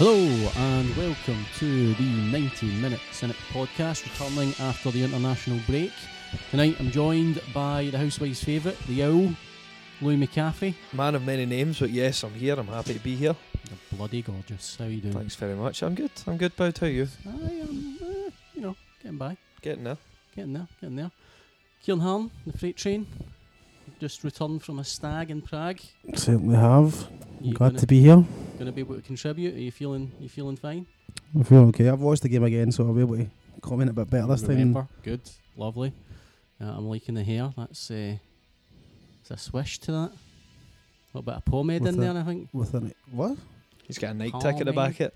Hello and welcome to the 90 Minute Cynic podcast, returning after the international break. Tonight I'm joined by the housewife's favourite, the owl, Louis McCaffrey. Man of many names, but yes, I'm here. I'm happy to be here. You're bloody gorgeous. How you doing? Thanks very much. I'm good. I'm good, Boud. How are you? I am, uh, you know, getting by, Getting there. getting there, getting there. Ciaran Harran, the freight train, just returned from a stag in Prague. Certainly have. You Glad gonna, to be here. Gonna be able to contribute. Are you feeling? You feeling fine? I feel okay. I've watched the game again, so I'll be able to comment a bit better this time. Good, lovely. Uh, I'm liking the hair. That's uh, it's a swish to that. A little bit of pomade With in the- there, I think. With an what? He's got a night tick at the back it.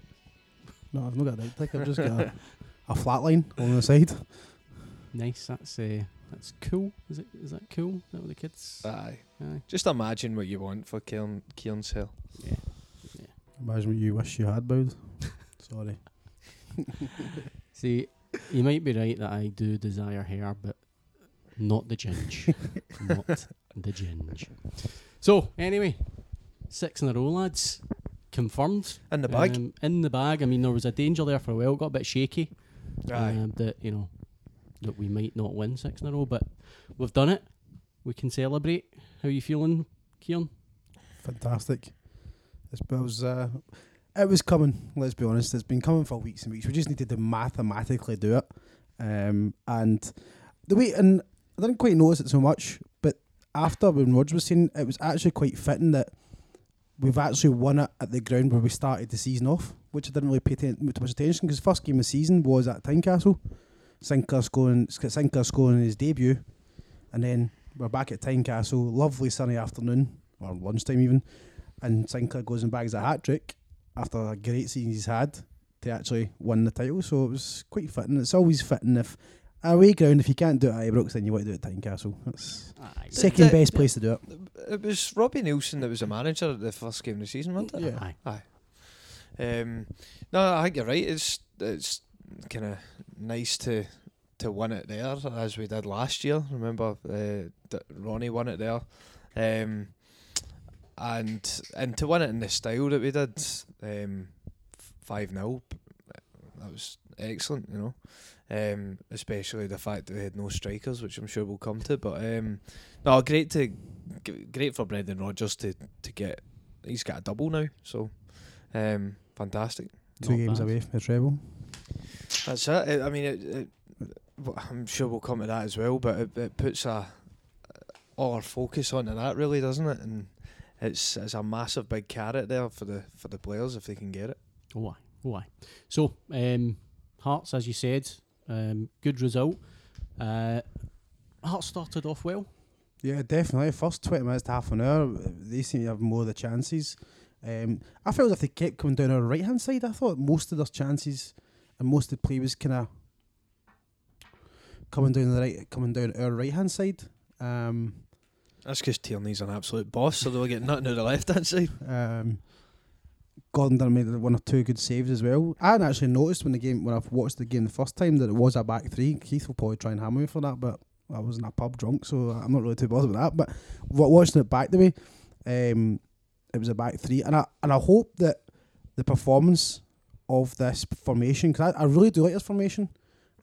No, I've not got a night tick. I've just got a, a flat line on the side. Nice. That's uh, that's cool. Is it? Is that cool? Is that what the kids? Aye. Aye. Just imagine what you want for Ciaran, Ciaran's hair. Yeah. Imagine what you wish you had, Boud. Sorry. See, you might be right that I do desire hair, but not the ginge. not the ginge. So anyway, six in a row, lads. Confirmed. In the bag. Um, in the bag. I mean, there was a danger there for a while. Got a bit shaky. Aye. um, that you know that we might not win six in a row, but we've done it. We can celebrate. How you feeling, Ciaran? Fantastic. This was uh, it was coming. Let's be honest. It's been coming for weeks and weeks. We just needed to mathematically do it. Um, and the way and I didn't quite notice it so much, but after when Roger was seen, it was actually quite fitting that we've actually won it at the ground where we started the season off, which I didn't really pay too much attention because first game of the season was at Tynecastle. Sinclair scoring, Sinclair scoring his debut, and then we're back at Tynecastle. Lovely sunny afternoon or lunchtime even, and Sinclair goes and bags a hat trick after a great season he's had to actually win the title. So it was quite fitting. It's always fitting if away ground if you can't do it at Ibrox, then you want to do it at Tynecastle. That's Aye. second the- best place to do it. It was Robbie Neilson that was the manager at the first game of the season, wasn't it? Yeah. Aye. Um, no, I think you're right. It's it's kind of nice to to win it there as we did last year. Remember, uh, Ronnie won it there, um, and and to win it in the style that we did, um, five 0 that was excellent. You know, um, especially the fact that we had no strikers, which I'm sure we'll come to. But um, no, great to great for Brendan Rodgers to to get. He's got a double now, so um, fantastic. Two Not games bad. away from the treble. That's it. I- I mean, it, it, I'm sure we'll come to that as well, but it, it puts a all our focus onto that, really, doesn't it? And it's it's a massive big carrot there for the for the players if they can get it. Oh, aye. Oh, aye. So, um, Hearts, as you said, um, good result. Uh, Hearts started off well. Yeah, definitely. First 20 minutes to half an hour, they seem to have more of the chances. Um, I felt as if they kept coming down our right hand side. I thought most of their chances and most of the play was kind of coming down the right, coming down our right hand side. Um, That's because Tierney's an absolute boss, so they'll get nothing to the left hand side. um, Gordon done made one or two good saves as well. I hadn't actually noticed when the game when I've watched the game the first time that it was a back three. Keith will probably try and hammer me for that, but I was in a pub drunk, so I'm not really too bothered with that. But wa- watching it back the way, um, it was a back three, and I and I hope that the performance of this formation, because I, I really do like this formation,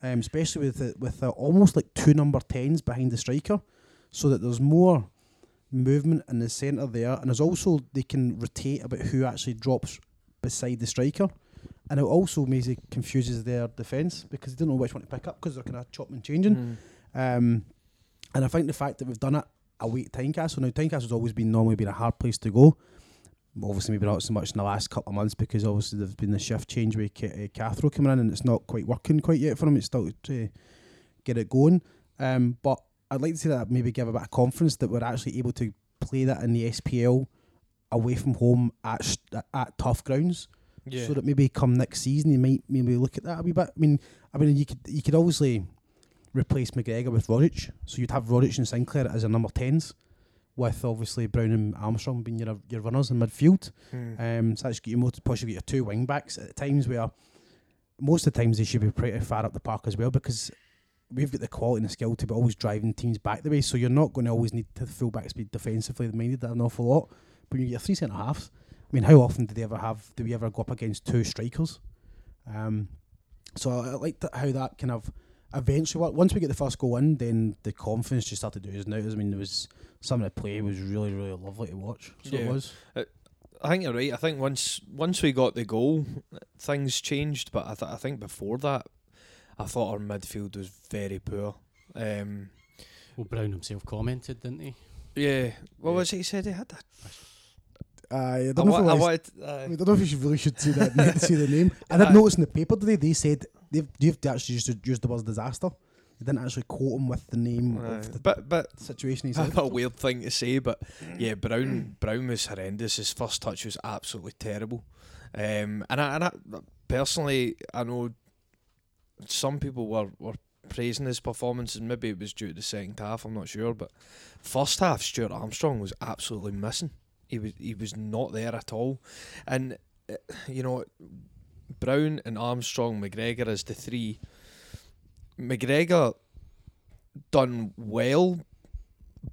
um, especially with the, with the almost like two number tens behind the striker, so that there's more movement in the centre there, and there's also they can rotate about who actually drops beside the striker, and it also maybe confuses their defence because they don't know which one to pick up because they're kind of chopping and changing. Mm. Um, and I think the fact that we've done it away at Tynecastle, now Tynecastle's always been normally been a hard place to go. Obviously, maybe not so much in the last couple of months because obviously there's been the shift change with Ca- uh, Cathro coming in and it's not quite working quite yet for him. It's still to get it going. Um, but I'd like to see that maybe give a bit of confidence that we're actually able to play that in the SPL away from home at sh- at tough grounds Yeah. so that maybe come next season you might maybe look at that a wee bit. I mean, I mean you could you could obviously replace McGregor with Rogic, so you'd have Rogic and Sinclair as a number tens, with obviously Brown and Armstrong being your your runners in midfield. Mm. Um, so that's got you more possibly your two wing backs at times where most of the times they should be pretty far up the park as well because we've got the quality and the skill to be always driving teams back the way. So you're not going to always need to full back speed defensively They minded that an awful lot. But when you get three centre halves, I mean, how often do they ever have? Do we ever go up against two strikers? Um, so I like that how that kind of eventually once we get the first goal in, then the confidence just started to do his now. I mean, there was some of the play was really really lovely to watch. So Yeah. it was. I think you're right. I think once once we got the goal, things changed. But I, th- I think before that, I thought our midfield was very poor. Um, Well, Brown himself commented, didn't he? yeah, what Yeah. was it he said he had? Uh, I I, don't know wa- if I was- wanted. I Uh, don't know if you should really should see that name, see the name. I did Uh, notice in the paper today they said they've you've actually used, used the word disaster. They didn't actually quote him with the name of the but but situation he That's said. a weird thing to say, but yeah, Brown Brown was horrendous. His first touch was absolutely terrible, um, and I, and I personally I know some people were, were praising his performance, and maybe it was due to the second half. I'm not sure, but first half Stuart Armstrong was absolutely missing. He was he was not there at all, and uh, you know Brown and Armstrong McGregor as the three. McGregor done well,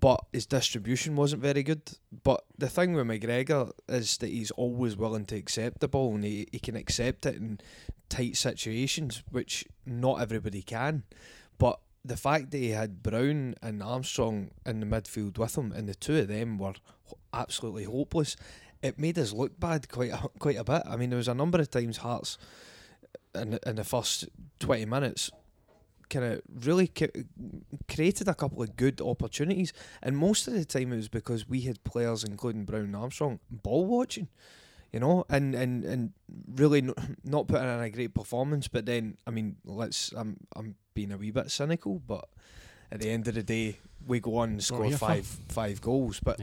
but his distribution wasn't very good. But the thing with McGregor is that he's always willing to accept the ball and he, he can accept it in tight situations, which not everybody can. But the fact that he had Brown and Armstrong in the midfield with him, and the two of them were absolutely hopeless, it made us look bad quite a, quite a bit. I mean, there was a number of times Hearts in in the first twenty minutes kind of really ca- created a couple of good opportunities, and most of the time it was because we had players, including Brown and Armstrong, ball watching, you know, and and and really no, not putting in a great performance. But then, I mean, let's I'm I'm being a wee bit cynical, but at the end of the day, we go on and score for. five five goals, but.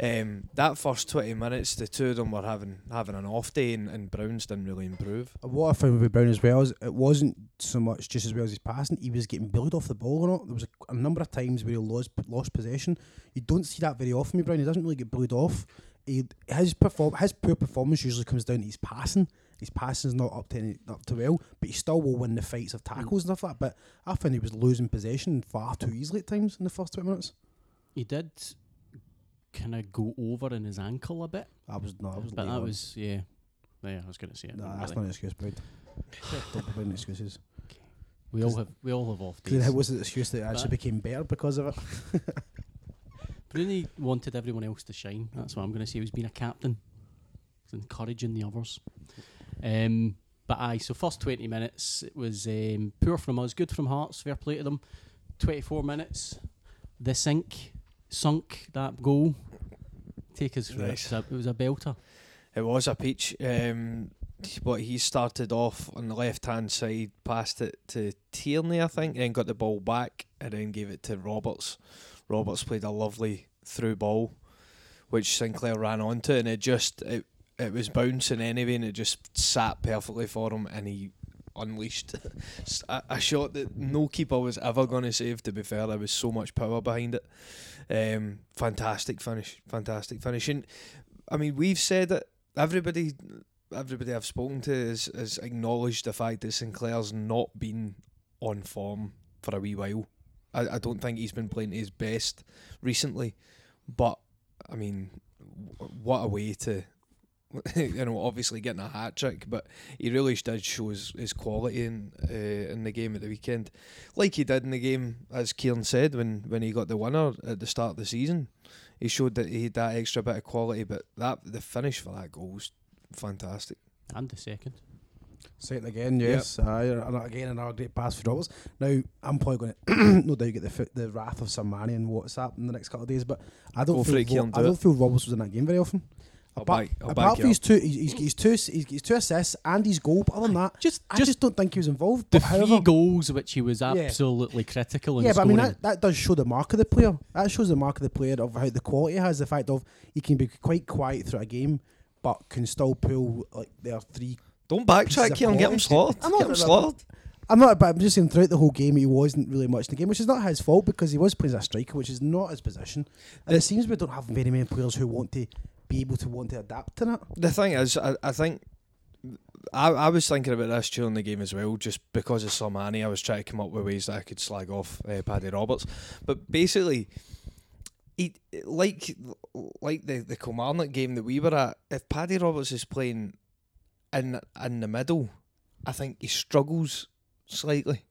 Um, that first twenty minutes, the two of them were having having an off day, and, and Browns didn't really improve. What I found with Brown as well is it wasn't so much just as well as his passing; he was getting bullied off the ball or not. There was a, a number of times where he lost lost possession. You don't see that very often with Brown. He doesn't really get bullied off. He, his perform his poor performance usually comes down to his passing. His passing's not up to any, up to well, but he still will win the fights of tackles and stuff like that. But I found he was losing possession far too easily at times in the first twenty minutes. He did kind of go over in his ankle a bit, I was no, I was. but that on. was yeah. Yeah, I was going to say it. No, didn't that's really. not an excuse, Brown. don't be putting excuses. We all have we all have off days. it was an excuse that I actually became better because of it. Bruni wanted everyone else to shine. That's what I'm going to say. He was being a captain, encouraging the others. Um, but aye, so first 20 minutes it was um, poor from us, good from Hearts. Fair play to them. 24 minutes, the sink sunk that goal. Take us through Nice. it. It was, a, it was a belter. It was a peach. Um, but he started off on the left hand side, passed it to Tierney, I think, then got the ball back and then gave it to Roberts. Roberts played a lovely through ball, which Sinclair ran onto, and it just it it was bouncing anyway, and it just sat perfectly for him, and he unleashed a, a shot that no keeper was ever going to save. To be fair, there was so much power behind it. Um, fantastic finish, fantastic finish, and I mean we've said that Everybody, everybody I've spoken to has, has acknowledged the fact that Sinclair's not been on form for a wee while. I, I don't think he's been playing his best recently, but I mean, what a way to, you know, obviously getting a hat trick, but he really did show his, his quality in uh, in the game at the weekend, like he did in the game, as Ciaran said when when he got the winner at the start of the season. He showed that he had that extra bit of quality, but that the finish for that goal was fantastic. And the second. Say it again, yes. Aye, and again, another great pass for Roberts. Now, I'm probably going to no doubt get the fi- the wrath of some man in WhatsApp in the next couple of days, but I don't Go for feel it, Ciaran, I do don't feel Roberts was in that game very often. I'll back, I'll apart back from his up. two, he's, he's, two, he's, two assists and his goal. But other than that, Just, I just just don't think he was involved. the But however, three goals which he was absolutely critical in yeah, but I mean that, that does show the mark of the player. That shows the mark of the player of how the quality has. The fact of he can be quite quiet through a game, but can still pull like their three Don't backtrack, of Ciaran. Get him slaughtered. I'm not- Get him slaughtered. I'm not, but I'm just saying throughout the whole game he wasn't really much in the game, which is not his fault because he was playing as a striker, which is not his position. And it seems we don't have very many players who want to be able to want to adapt to that. The thing is, I, I think I, I was thinking about this during the game as well, just because of Somani. I was trying to come up with ways that I could slag off uh, Paddy Roberts, but basically, he like like the the Kilmarnock game that we were at. If Paddy Roberts is playing in in the middle, I think he struggles slightly.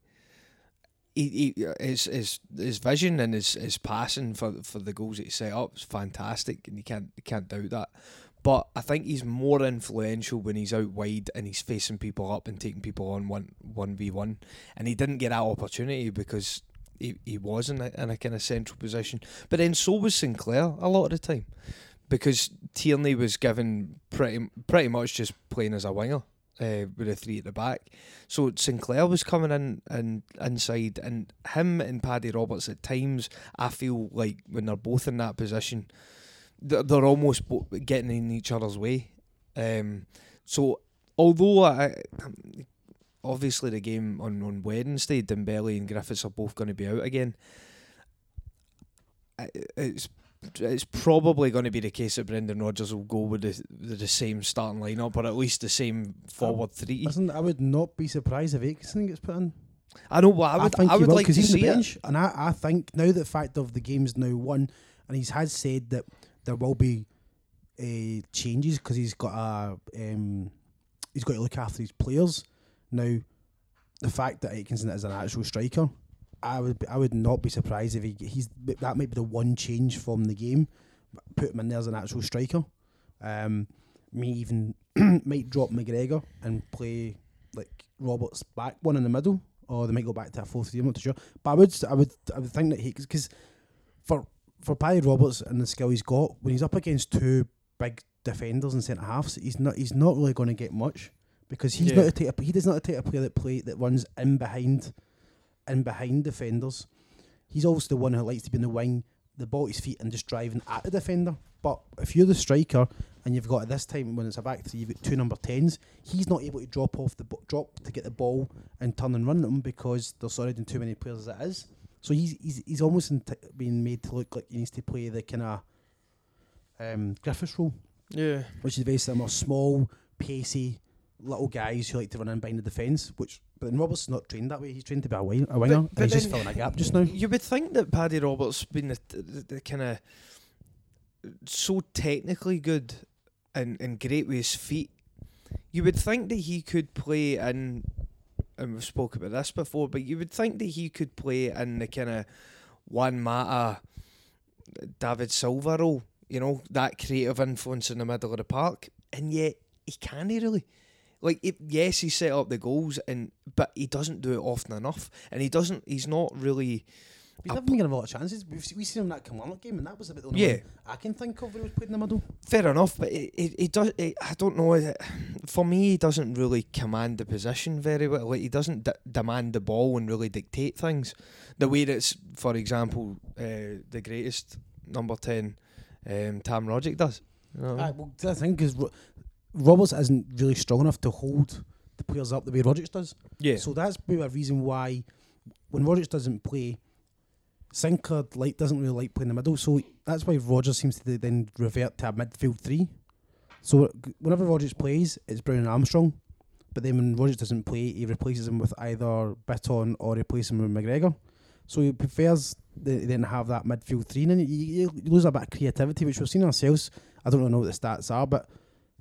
He, he his his his vision and his, his passing for for the goals that he set up is fantastic, and you can't you can't doubt that. But I think he's more influential when he's out wide and he's facing people up and taking people on one one v one, and he didn't get that opportunity because he, he was in a, in a kind of central position. But then so was Sinclair a lot of the time, because Tierney was given pretty pretty much just playing as a winger uh, with a three at the back. So Sinclair was coming in and inside, and him and Paddy Roberts at times, I feel like when they're both in that position, they're, they're almost getting in each other's way. Um, so although I, obviously the game on, on Wednesday, Dembele and Griffiths are both going to be out again. It's it's probably going to be the case that Brendan Rodgers will go with the, the, the same starting lineup, or at least the same forward three. Listen, I would not be surprised if Aitchison gets put in. I know, but I would, I, think he would will like to he's see the it. and I, I think now the fact of the game's now won, and he has said that there will be uh, changes because he's got a um, he's got to look after his players. Now, the fact that Aitchison is an actual striker, I would I would not be surprised if he he's that might be the one change from the game. Put him in there as an actual striker. Um, me even might drop McGregor and play like Roberts back one in the middle, or they might go back to a four three. I'm not too sure, but I would I would I would think that he because for for Paddy Roberts and the skill he's got when he's up against two big defenders and centre halves, he's not he's not really going to get much because he's Yeah. not a type, he does not a type of player that play that runs in behind in behind defenders. He's also the one who likes to be in the wing, the ball at his feet and just driving at the defender. But if you're the striker and you've got at this time when it's a back three, you've got two number tens. He's not able to drop off the bo- drop to get the ball and turn and run at them because there's already too many players as it is. So he's he's he's almost in t- being made to look like he needs to play the kind of um, Griffiths role, Yeah. which is very similar, small, pacey, little guys who like to run in behind the defence. Which, but Roberts not trained that way. He's trained to be a, wing, a winger, but and he's just filling a gap just now. You would think that Paddy Roberts been the, the, the kind of so technically good and, and great with his feet. You would think that he could play in, and we've spoke about this before, but you would think that he could play in the kind of Juan Mata, David Silva role. You know that creative influence in the middle of the park, and yet he can't really. Like, it, yes, he set up the goals, and but he doesn't do it often enough, and he doesn't. He's not really. He's been given a lot of chances. We've se- we seen him in that Kilmarnock game, and that was about the only Yeah. one I can think of when he was played in the middle. Fair enough, but it, it, it does. It, I don't know. it- For me, he doesn't really command the position very well. Like he doesn't d- demand the ball and really dictate things. The way that's, for example, uh, the greatest number ten, um, Tam Rogic does. You know? Aye, well, the thing because Roberts isn't really strong enough to hold the players up the way Rogic does. yeah, So that's maybe a reason why when Rodgers doesn't play, Sinclair like doesn't really like playing the middle. So that's why Rodgers seems to then revert to a midfield three. So whenever Rogic plays, it's Brown and Armstrong. But then when Rodgers doesn't play, he replaces him with either Bitton or replaces him with McGregor. So he prefers the, then have that midfield three, and you, you lose a bit of creativity, which we've seen ourselves. I don't really know what the stats are, but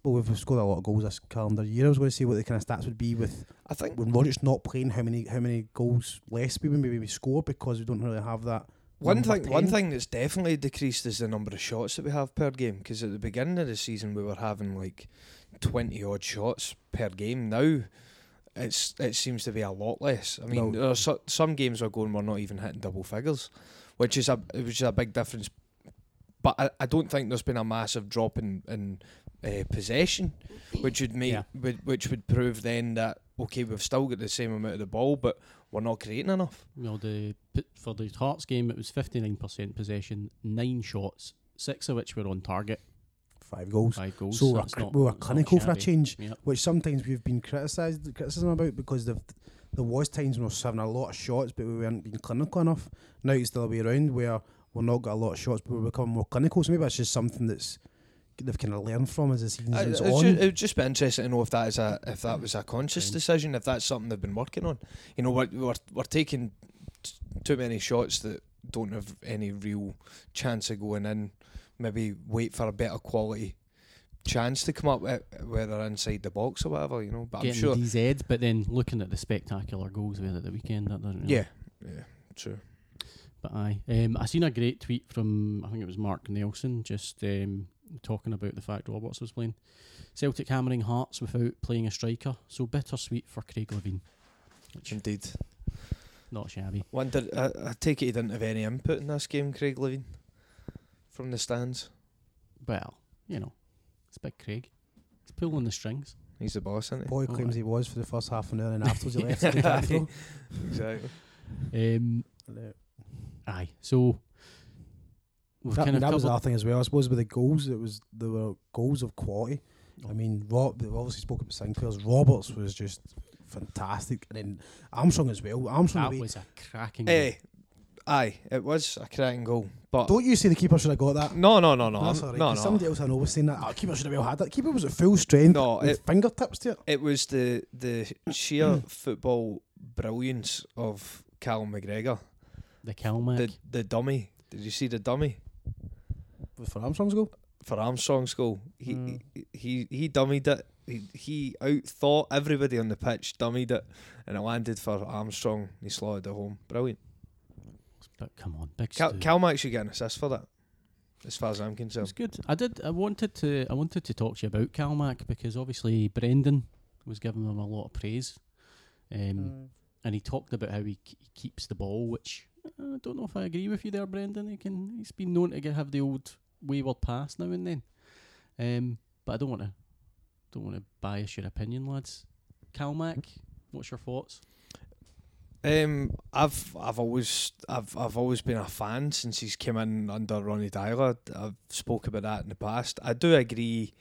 but we've scored a lot of goals this calendar year. I was going to see what the kind of stats would be with I think when Rodgers not playing, how many how many goals less we would maybe we score because we don't really have that. one thing. One thing that's definitely decreased is the number of shots that we have per game. Because at the beginning of the season, we were having like twenty odd shots per game. Now. It's it seems to be a lot less. I mean, No. there are so, some games are going we're not even hitting double figures, which is a which is a big difference. But I, I don't think there's been a massive drop in in uh, possession, which would make Yeah. would, which would prove then that okay we've still got the same amount of the ball, but we're not creating enough. You know, the for the Hearts game, it was fifty nine percent possession, nine shots, six of which were on target, Five goals. five goals. so we're, that's not- we were clinical for a change, Yep. which sometimes we've been criticised criticism about because the, there was times when we were having a lot of shots, but we weren't being clinical enough. Now it's the other way around where we're not got a lot of shots, but we're becoming more clinical. So maybe that's just something that's they've kind of learned from as the season I- goes it's on. ju- it would just be interesting to know if that is a if that was a conscious decision, if that's something they've been working on. You know, we're we're, we're taking t- too many shots that don't have any real chance of going in. Maybe wait for a better quality chance to come up, uh, whether inside the box or whatever, you know. But Getting I'm sure. these heads, but then looking at the spectacular goals we had at the weekend, that doesn't really Yeah, yeah, true. But aye, um, I seen a great tweet from I think it was Mark Nelson, just um, talking about the fact Roberts was playing Celtic hammering Hearts without playing a striker. So bittersweet for Craig Levein, which Indeed. not shabby. Wonder. I, I take it he didn't have any input in this game, Craig Levein, from the stands. Well, you know, it's big Craig. He's pulling the strings. He's the boss, isn't he? Boy Oh, claims aye. he was for the first half an hour, and afterwards he left to the cathedral. exactly. Um, aye, so we've That, kind of that was our thing as well. I suppose with the goals, it was there were goals of quality. I mean, Rob, they've obviously spoke about Sinclair's. Roberts was just fantastic, and then Armstrong as well. Armstrong, that the way- was a cracking. Hey, goal. aye, it was a cracking goal, but don't you say the keeper should have got that? no, no, no, no, That's I'm- all right, no, 'cause no. Somebody else I know was saying that. Oh, keeper should have well had that. Keeper was at full strength. No, with it- fingertips to it. It was the the sheer football brilliance of Cal McGregor, the Calmac. the the dummy. Did you see the dummy For Armstrong's goal. for Armstrong's goal? He Mm. he, he he dummied it. He he outthought everybody on the pitch, dummied it, and it landed for Armstrong. He slotted it home. Brilliant. but come on, big Cal, Stu. Calmac should get an assist for that, as far as I'm It was concerned. good. I did. I wanted to. I wanted to talk to you about Calmac because obviously Brendan was giving him a lot of praise, um, and he talked about how he, k- he keeps the ball. Which uh, I don't know if I agree with you there, Brendan. He can. He's been known to get, have the old wayward pass now and then, um, but I don't want to. Don't want to bias your opinion, lads. Calmac, what's your thoughts? Um, I've I've always I've I've always been a fan since he's came in under Ronny Deila. I've spoke about that in the past. I do agree.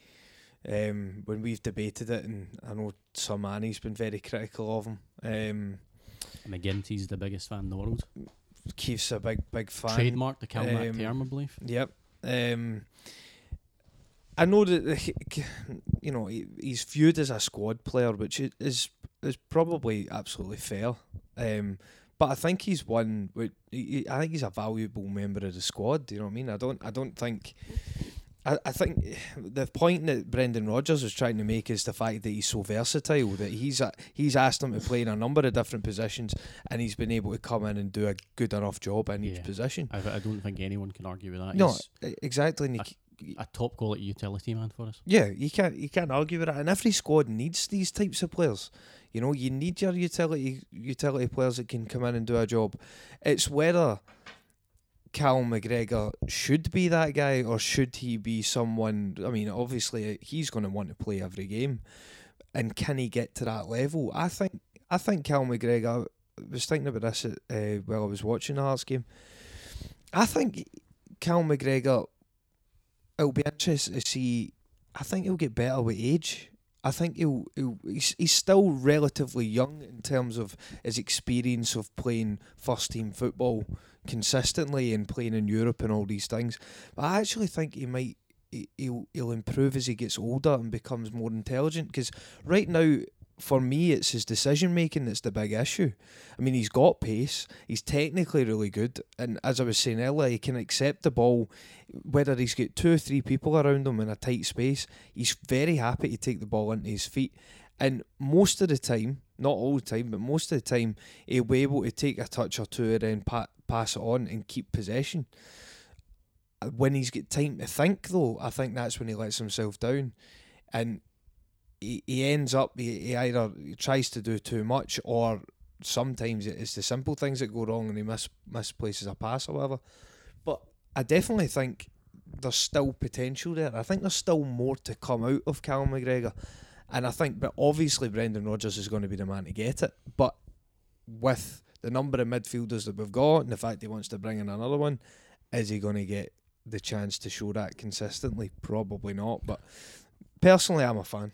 Um, when we've debated it, and I know Sir Manny's been very critical of him. Um, McGinty's the biggest fan in the world. Keith's a big big fan. Trademark the Calmac um, term, I believe. Yep. Um, I know that you know he, he's viewed as a squad player, which is is probably absolutely fair. Um, but I think he's one. I think he's a valuable member of the squad. Do You know what I mean? I don't. I don't think. I, I think the point that Brendan Rodgers was trying to make is the fact that he's so versatile that he's he's asked him to play in a number of different positions and he's been able to come in and do a good enough job in each position. I, I don't think anyone can argue with that. No, He's exactly. And a- a top quality utility man for us. Yeah, you can't you can't argue with that. And every squad needs these types of players. You know, you need your utility utility players that can come in and do a job. It's whether Cal McGregor should be that guy or should he be someone. I mean, obviously he's going to want to play every game, and can he get to that level? I think I think Cal McGregor. I was thinking about this uh, while I was watching the Hearts game. I think Cal McGregor. It'll be interesting to see. I think he'll get better with age. I think he'll, he'll he's, he's still relatively young in terms of his experience of playing first team football consistently and playing in Europe and all these things. But I actually think he might he- he'll he'll improve as he gets older and becomes more intelligent. Because right now, for me, it's his decision making that's the big issue. I mean, he's got pace. He's technically really good, and as I was saying earlier, he can accept the ball, whether he's got two or three people around him in a tight space. He's very happy to take the ball into his feet, and most of the time, not all the time, but most of the time, he'll be able to take a touch or two and then pa- pass it on and keep possession. Uh, When he's got time to think, though, I think that's when he lets himself down, and he, he ends up he, he either tries to do too much or sometimes it's the simple things that go wrong and he mis- misplaces a pass or whatever. But I definitely think there's still potential there. I think there's still more to come out of Callum McGregor. And I think, but obviously Brendan Rodgers is going to be the man to get it. But with the number of midfielders that we've got and the fact he wants to bring in another one, is he going to get the chance to show that consistently? Probably not. But personally, I'm a fan.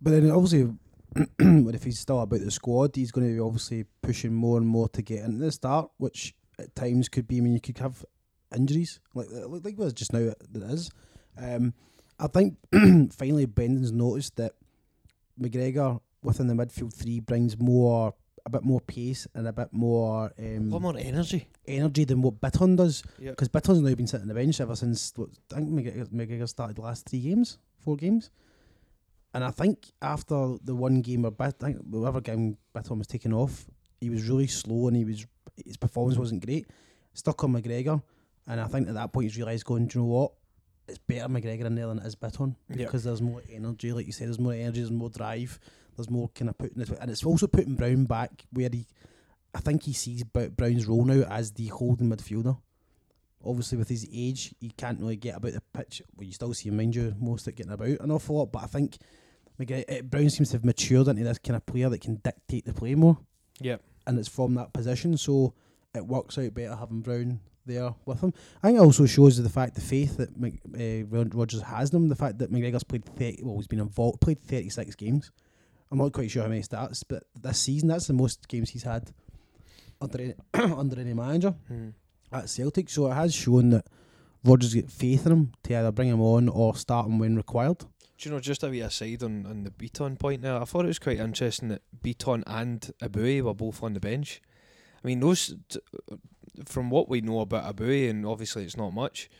But then obviously, but if he's still about the squad, he's going to be obviously pushing more and more to get into the start, which at times could be. I mean, you could have injuries like like, was just now it is. Um, I think finally Brendan's noticed that McGregor within the midfield three brings more a bit more pace and a bit more A um, lot more energy. energy than what Bitton does. Because Bitton's now been sitting on the bench ever since what, I think McGregor, McGregor started the last three games, four games. And I think after the one game or Bit, I think whatever game Bitton was taken off, he was really slow and he was his performance wasn't great. Stuck on McGregor, and I think at that point he's realised, going, do you know what? It's better McGregor in there than it is Bitton Yeah. because there's more energy, like you said, there's more energy, there's more drive, there's more kind of putting it, and it's also putting Brown back where he, I think he sees Brown's role now as the holding midfielder. Obviously, with his age, he can't really get about the pitch. Well, you still see him, mind you, most at getting about an awful lot, but I think McGregor, eh, Brown seems to have matured into this kind of player that can dictate the play more, Yep. and it's from that position, so it works out better having Brown there with him. I think it also shows the fact, the faith that Mc, uh, Rodgers has in him, the fact that McGregor's played 30, well, he's been involved, played 36 games. I'm not quite sure how many stats, but this season, that's the most games he's had under any, under any manager Hmm. at Celtic. So it has shown that Rodgers get faith in him to either bring him on or start him when required. Do you know, just a wee aside on, on the Bitton point now, I thought it was quite interesting that Bitton and Eboue were both on the bench. I mean, those, t- from what we know about Eboue, and obviously it's not much,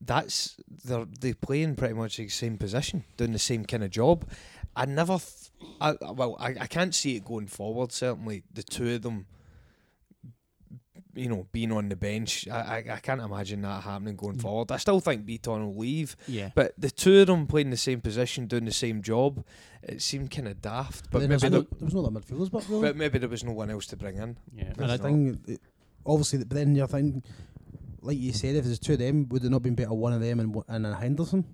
that's, they're, they play in pretty much the same position, doing the same kind of job. I never, th- I, well, I, I can't see it going forward, certainly, the two of them, you know, being on the bench. I, I, I can't imagine that happening going Mm. forward. I still think Bitton will leave. Yeah. But the two of them playing the same position, doing the same job, it seemed kind of daft. But maybe, there, no, there was no other midfielders, but really. but maybe there was no one else to bring in. Yeah. That's And I think, it- obviously, but then you're thinking, like you said, if there's two of them, would it not been better one of them and and a Henderson?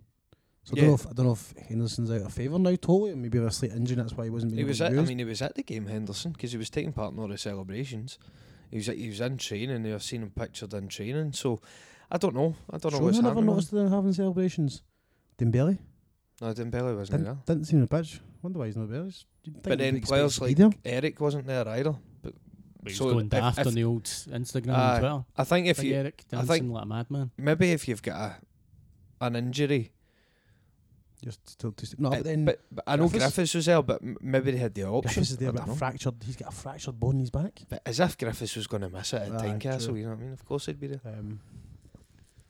So I don't know if I don't know if Henderson's out of favour now totally. Maybe with a slight injury, that's why he wasn't being He was at, I mean, he was at the game, Henderson, because he was taking part in all the celebrations. He was he was in training. Eh, I've seen him pictured in training. So I don't know. I don't know Sure, what's I never happening. noticed them having celebrations. Dembele No, Dembele wasn't there. didn't, didn't see him on the pitch. Wonder why he's not there. But then be players like be. Erik wasn't there either. But But he's So going daft if- on the old Instagram Aye. and Twitter. I think if Big you Erik I dancing think- like a madman. maybe if you've got a an injury, Just still to no, but then but, but I know Griffiths- Griffiths was there, but maybe they had the option. Griffiths is there, but a know. fractured. He's got a fractured bone in his back. But as if Griffiths was going to miss it at Tynecastle, you know what I mean? Of course he'd be there. Um,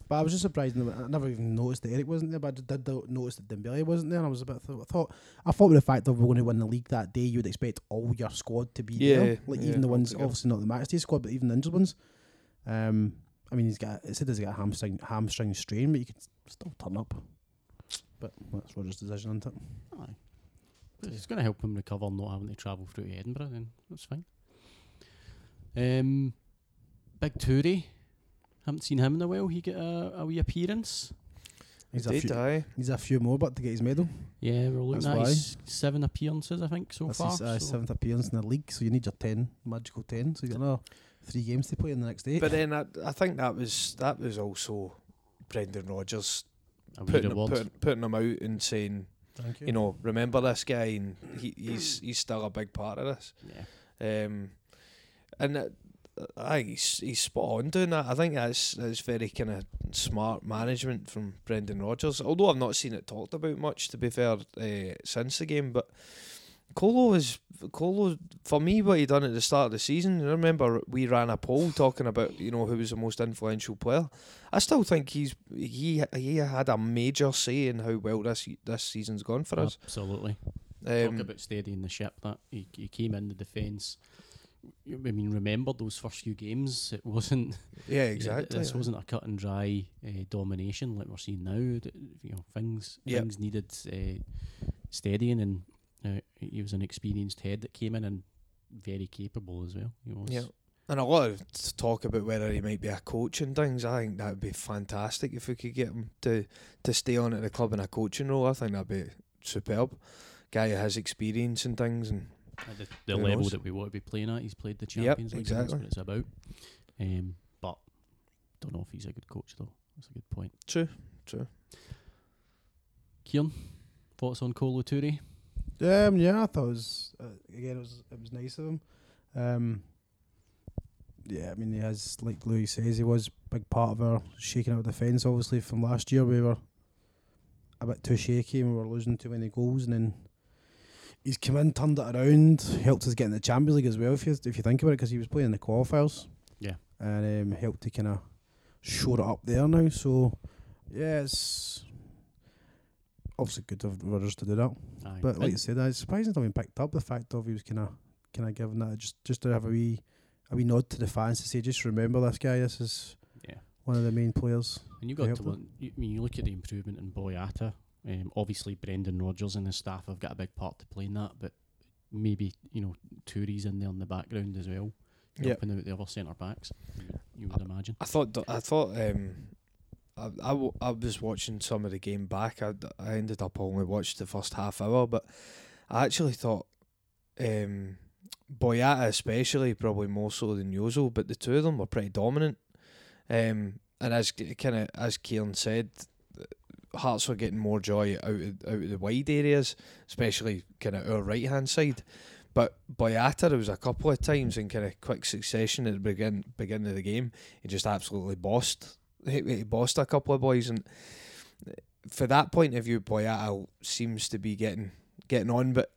but I was just surprised. I never even noticed that Erik wasn't there, but I did, notice that Dembele wasn't there. And I was a bit. I thought. I thought with the fact that we're going to win the league that day, you would expect all your squad to be Yeah, there. Like yeah, even the ones, obviously not the match day squad, but even the injured ones. Um, I mean, he's got. It said he's got a hamstring hamstring strain, but you could still turn up. But that's Rodgers' decision, isn't it? Aye. But it's going to help him recover not having to travel through to Edinburgh, then that's fine. Um, Big Toure. Haven't seen him in a while. He get a, a wee appearance. He's a Did few. I? He's a few more, but to get his medal. Yeah, we're looking That's at why. his seven appearances, I think, so That's far. his uh, so- seventh appearance in the league, so you need your ten magical ten. So you've got another three games to play in the next eight. But then I, I think that was that was also Brendan Rodgers a wee putting, putting, putting him out and saying, Thank you know, remember this guy, and he, he's he's still a big part of this. yeah. Um, and uh, I he's, he's spot on doing that. I think that's that's very kind of smart management from Brendan Rodgers. Although I've not seen it talked about much, to be fair, uh, since the game. But Kolo is Kolo for me. What he done at the start of the season. I remember we ran a poll talking about you know who was the most influential player. I still think he's he he had a major say in how well this this season's gone for us. Absolutely. Talk Um, about steadying the ship. That he, he came in the defence. I mean, remember those first few games? It wasn't. yeah, exactly. this wasn't a cut and dry uh, domination like we're seeing now. You know, things Yep. things needed uh, steadying, and he was an experienced head that came in and very capable as well. He was. Yeah. And a lot of talk about whether he might be a coach and things. I think that would be fantastic if we could get him to, to stay on at the club in a coaching role. I think that'd be superb. Guy who has experience and things, and At the, the level knows? that we want to be playing at. He's played the Yep, Champions League. and That's what it's about. Um, but don't know if he's a good coach though. That's a good point. true, true. Ciaran, thoughts on Kolo Toure? Um, yeah, I thought it was uh, again it was it was nice of him. Um, yeah, I mean he has like Louis says he was a big part of our shaking out defence. Obviously from last year we were a bit too shaky and we were losing too many goals, and then he's come in, turned it around, helped us get in the Champions League as well. If you if you think about it, because he was playing in the qualifiers. Yeah. and um, helped to kind of shore it up there now. So yeah, it's obviously good of Rodgers to do that. Aye. But like And- you said, it's surprising that we picked up the fact of he was kind of kind of giving that just just to have a wee a wee nod to the fans to say just remember this guy. This is yeah. one of the main players. And you got help to them. look, you, I mean, you look at the improvement in Boyata. Um, obviously, Brendan Rodgers and his staff have got a big part to play in that, but maybe you know Toure's in there in the background as well, Yeah. helping out the other centre backs. You would, you would imagine. I thought I thought um, I, I, w- I was watching some of the game back. I, I ended up only watched the first half hour, but I actually thought um, Boyata especially probably more so than Jozo, but the two of them were pretty dominant. Um, and as kind of as Ciaran said, Hearts were getting more joy out of, out of the wide areas, especially kind of our right hand side. But Boyata, there was a couple of times in kind of quick succession at the begin beginning of the game, he just absolutely bossed. He, he bossed a couple of boys, and for that point of view, Boyata seems to be getting getting on. But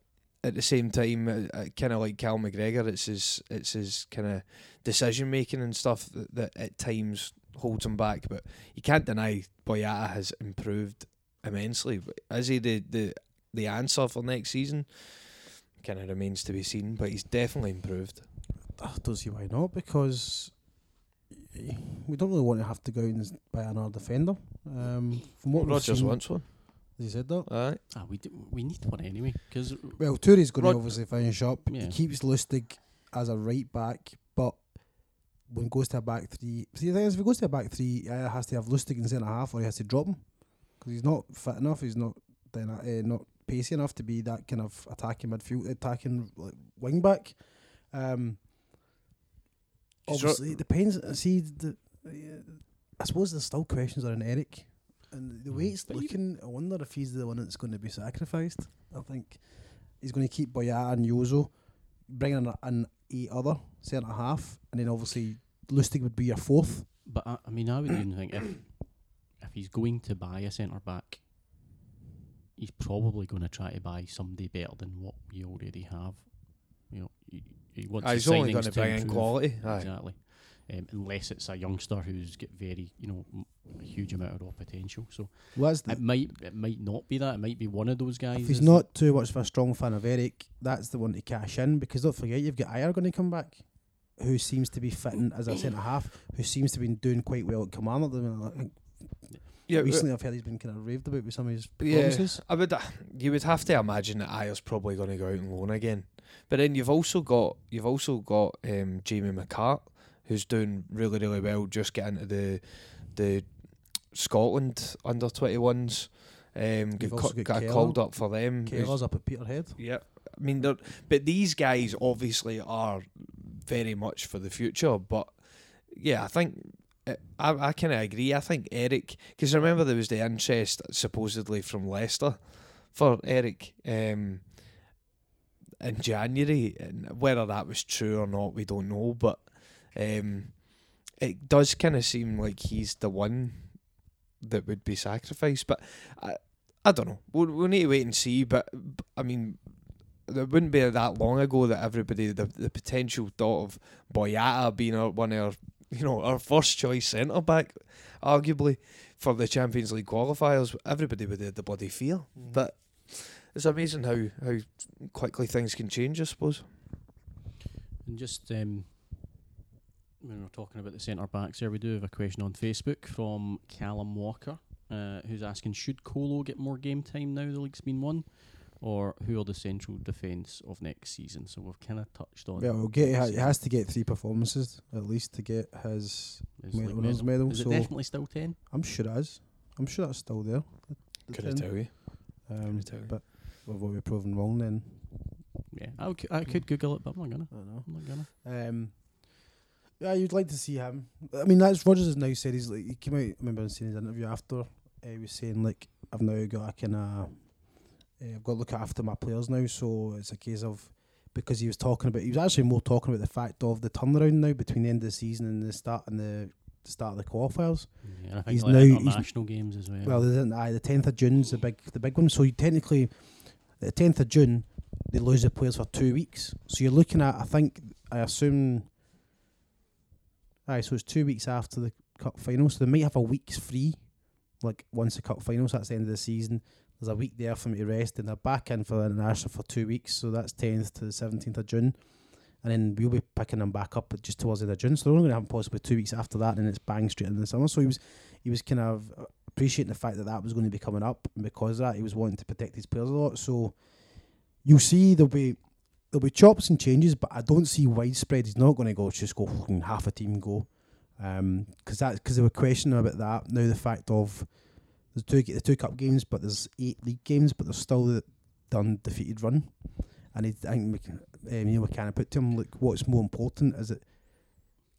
at the same time, uh, uh, kind of like Cal McGregor, it's his it's his kind of decision making and stuff that, that at times holds him back. But you can't deny Boyata has improved immensely. Is he the the the answer for next season? Kind of remains to be seen, but he's definitely improved. I don't see why not because we don't really want to have to go out and buy another defender. Um, from what we've Rodgers seen, wants one. He said that? Aye. Ah, we do, we need one anyway because Well, Toure's going Rod- to obviously finish up. Yeah. He keeps Lustig as a right back, but when it goes to a back three, see the thing is, if he goes to a back three, he either has to have Lustig in the centre half or he has to drop him because he's not fit enough. He's not dyna- uh, not pacey enough to be that kind of attacking midfield, attacking like, wing back. Um, Obviously, it depends. See, the, uh, I suppose there's still questions on Erik. And the way Mm. it's But looking, I wonder if he's the one that's going to be sacrificed. I think he's going to keep Boyata and Jozo, bringing in, in eight other centre half, and then obviously Lustig would be your fourth. But I, I mean, I would even think if if he's going to buy a centre back, he's probably going to try to buy somebody better than what we already have. You know, he, he wants. Aye, he's only signings going to bring in quality. Aye. Exactly. Um, unless it's a youngster who's got very, you know, m- a huge amount of raw potential. So Well, that's the, it might, it might not be that. It might be one of those guys. if he's not too much of a strong fan of Erik, that's the one to cash in because don't forget you've got Ajer going to come back, who seems to be fitting as I said, a centre half, who seems to be doing quite well at command at the minute. Yeah, recently I've heard he's been kind of raved about with some of his Yeah. I would. You would have to imagine that Ajer's probably going to go out on loan again. But then you've also got you've also got um, Jamie McCart, who's doing really really well. Just getting into the the Scotland under twenty ones. Um, got, got got Keller. called up for them. Keller's up at Peterhead. Yeah, I mean, but these guys obviously are very much for the future. But yeah, I think uh, I, I kind of agree. I think Erik, because remember there was the interest supposedly from Leicester for Erik um, in January, and whether that was true or not, we don't know. But um, it does kind of seem like he's the one that would be sacrificed. But I, I don't know. We'll, we'll need to wait and see. But, I mean, it wouldn't be that long ago that everybody the the potential thought of Boyata being our, one of our you know our first choice centre back, arguably for the Champions League qualifiers. Everybody would have the bloody fear. But it's amazing how how quickly things can change. I suppose. And just um, when we're talking about the centre backs here, we do have a question on Facebook from Callum Walker, uh, who's asking: Should Kolo get more game time now the league's been won, or who are the central defence of next season? So we've kind of touched on. Yeah, well, get he has to get three performances at least to get his. his medal- league winners' medal. medal, Is so- it definitely still ten? I'm sure it is. I'm sure that's still there. the- the Could I tell you? Um, Couldn't tell you. but we've already proven wrong then. Yeah, I could, Google it, but I'm not gonna. I don't know. I'm not gonna. Um, yeah, you'd like to see him. I mean, that's Rodgers has now said he's like he came out. I remember seeing his interview after. Uh, he was saying like I've now got a kind of uh, I've got to look after my players now. So it's a case of because he was talking about he was actually more talking about the fact of the turnaround now between the end of the season and the start and the, the start of the qualifiers. Yeah, I He's like now- he's- games as well. Well, there's an- aye, the tenth of June's the big the big one. So you technically, the tenth of June, they lose the players for two weeks. So you're looking at, I think, I assume, aye, so it's two weeks after the cup final. So they might have a week's free, like once the cup final, so that's the end of the season. There's a week there for me to rest, and they're back in for the international for two weeks. So that's 10th to the 17th of June. And then we'll be picking them back up just towards the end of June. So they're only going to have possibly two weeks after that, and it's bang straight in the summer. So he was he was kind of appreciating the fact that that was going to be coming up, and because of that, he was wanting to protect his players a lot. So you'll see there'll be there'll be chops and changes, but I don't see widespread. He's not going to go just go half a team go, because um, that because they were questioning about that. Now the fact of there's two the two cup games, but there's eight league games, but there's still the, the undefeated run, and he, I think we can, um, you know, we kind of put to him like what's more important is it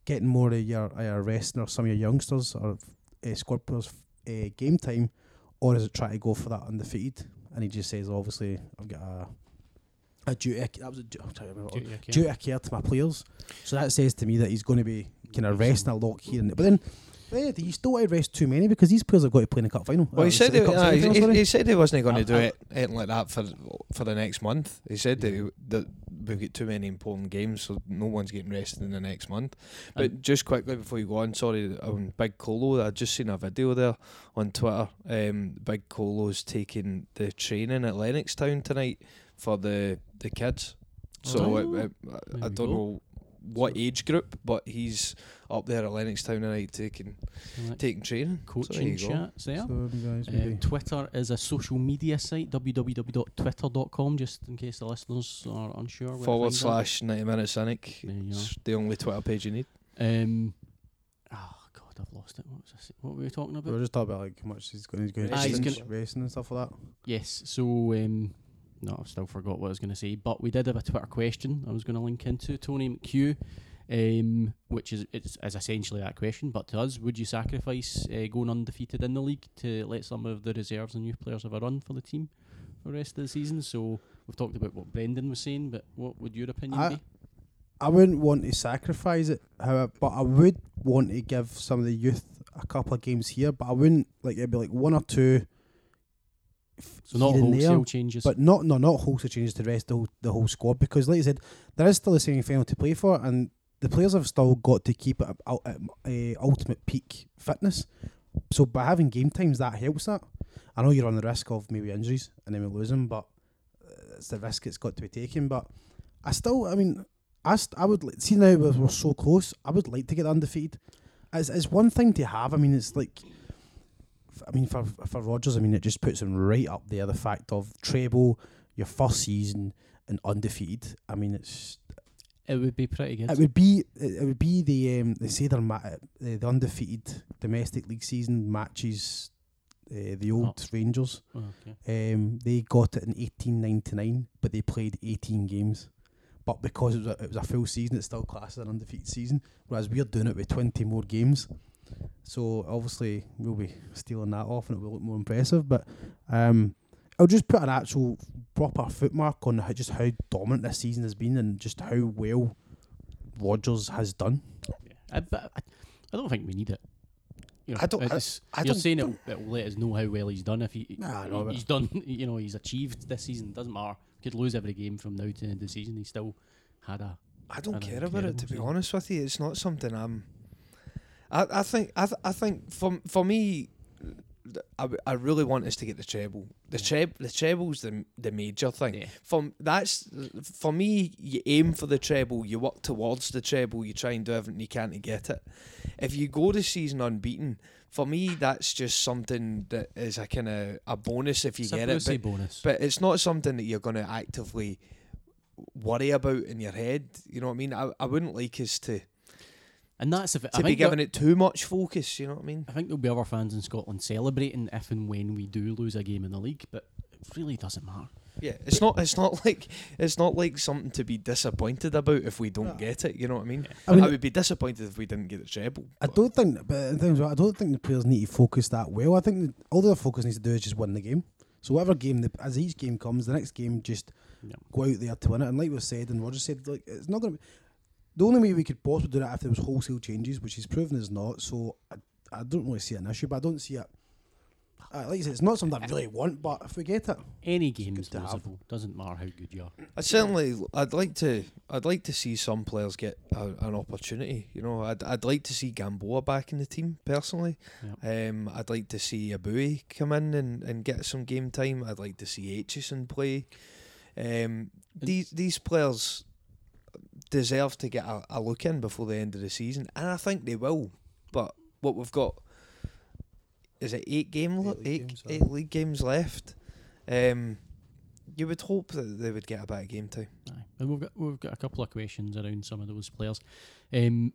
getting more of your, of your or some of your youngsters or uh, squad players uh, game time, or is it try to go for that undefeated? And he just says, obviously, I've got a a duty. That was a du- I'm trying to remember. Duty of care. Duty care to my players. So that says to me that he's going to be kind of resting a lot here and. But then, yeah, you still want to rest too many because these players have got to play in the cup final. Well, Uh, he said he, cup uh, he, he said he wasn't going to do it anything like that for for the next month. He said that, that we've got too many important games, so no one's getting rested in the next month. But And- just quickly before you go on, sorry, on Big Kolo, I just seen a video there on Twitter. Um, Big Kolo's taking the training at Lennoxtown tonight for the the kids. So Oh. it- it- There I don't go. know what age group, but he's up there at Lennoxtown tonight taking Like taking training. So there coaching you go. chats there. So, guys, Uh. Twitter is a social media site, www.twitter.com, just in case the listeners are unsure. forward find that. slash 90 minute cynic. It's the only Twitter page you need. Um, oh, God, I've lost it. What, was I what were we talking about? we were just talking about like how much he's going, he's going to he's racing, racing and stuff like that. Yes, so um, no, I've still forgot what I was going to say, but we did have a Twitter question I was going to link into Tony McHugh, um, which is it's, is essentially that question. But to us, would you sacrifice uh, going undefeated in the league to let some of the reserves and youth players have a run for the team for the rest of the season? So we've talked about what Brendan was saying, but what would your opinion I- be? I wouldn't want to sacrifice it, however, but I would want to give some of the youth a couple of games here. But I wouldn't like it'd be like one or two. So not and there, wholesale changes. but not no not wholesale changes to the rest of the whole, the whole squad because, like I said, there is still a semi final to play for, and the players have still got to keep it at, ul- at uh, ultimate peak fitness. So by having game times, that helps that. I know you're on the risk of maybe injuries and then we lose them, but uh, it's the risk it's got to be taken. But I still, I mean, I, st- I would like, see now we're, we're so close. I would like to get undefeated. It's, it's one thing to have. I mean, it's like, I mean, for for Rodgers, I mean, it just puts him right up there. The fact of treble, your first season and undefeated. I mean, it's it would be pretty good. it would be it it would be the um, they say they're ma- uh, the undefeated domestic league season matches. Uh, the old Rangers, Oh, okay. um, they got it in eighteen ninety nine, but they played eighteen games. But because it was, a, it was a full season, it's still classed as an undefeated season. Whereas we're doing it with twenty more games, so obviously we'll be stealing that off, and it will look more impressive. But um, I'll just put an actual proper footmark on how, just how dominant this season has been, and just how well Rodgers has done. Yeah. I, but I, I don't think we need it. You know, I don't- I- it's- I you're don't- saying it, it will let us know how well he's done. If he, Nah, I know, but- he's done, you know, he's achieved this season. Doesn't matter. Could lose every game from now to the end of the season. He still had a. I don't care about it to be honest with you. It's not something I'm. I, I think I, th- I think for for me, I, I, really want us to get the treble. The Yeah. treble the treble's the the major thing. Yeah. For that's for me. You aim for the treble. You work towards the treble. You try and do everything you can to get it. If you go the season unbeaten, for me that's just something that is a kind of a bonus if you It's get it. But, bonus. but it's not something that you're going to actively worry about in your head. You know what I mean? I, I wouldn't like us to and that's if it, I be think giving it too much focus. You know what I mean? I think there'll be other fans in Scotland celebrating if and when we do lose a game in the league, but it really doesn't matter. Yeah, it's not. It's not like it's not like something to be disappointed about if we don't No. get it. You know what I mean? I mean, I, would be disappointed if we didn't get the treble. I but- don't think, but in terms of, I don't think the players need to focus that well. I think that all their focus needs to do is just win the game. So whatever game, the, as each game comes, the next game just Yeah. go out there to win it. And like we said, and Roger said, like it's not going to. The only way we could possibly do that if there was wholesale changes, which is proven is not. So I, I don't really see an issue, but I don't see it Uh, like I said, it's not something I really want, but if we get it, Any game's good to have. losable. Doesn't matter how good you are. I certainly, I'd like to, I'd like to see some players get a, an opportunity. You know, I'd, I'd like to see Gamboa back in the team personally. Um, I'd like to see Eboue come in and, and get some game time. I'd like to see Aitchison play. Um, these these players deserve to get a, a look in before the end of the season, and I think they will. But what we've got is it eight game Eight league eight, games, eight league games left. Um, you would hope that they would get a bit of game time. Aye. And we've got we've got a couple of questions around some of those players. Um,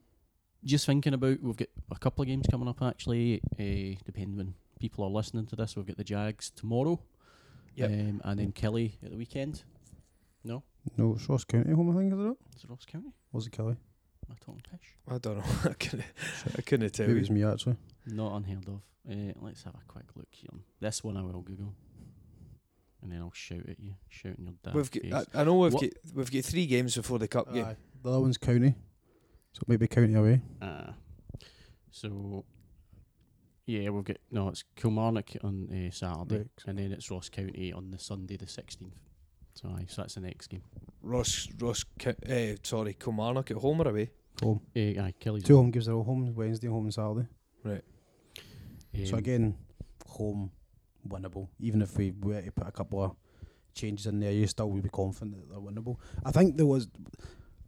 just thinking about we've got a couple of games coming up actually. Uh, depending when people are listening to this, we've got the Jags tomorrow. Yep. Um, and then Kelly at the weekend. No, no, it's Ross County home, I think, is it? not? is it Ross County? Was it Kelly? Am I talking pish? I don't know. I couldn't. I couldn't tell Maybe you. it's me actually. Not unheard of. Uh, let's have a quick look here. This one I will Google, and then I'll shout at you, shout in your damn We've got, I, I know we've What- got we've got three games before the cup game. Aye. The other one's County, so maybe County away. Ah. so, yeah, we've got no. It's Kilmarnock on uh, Saturday, Right. and then it's Ross County on the Sunday, the sixteenth. So, aye, so that's the next game. Ross Ross Ca- uh, sorry Kilmarnock at home or away. Home. Uh, aye, Kelly's. Two home gives their all home Wednesday, home and Saturday. Right. So um, again, home winnable. Even if we were to put a couple of changes in there, you still would be confident that they're winnable. I think there was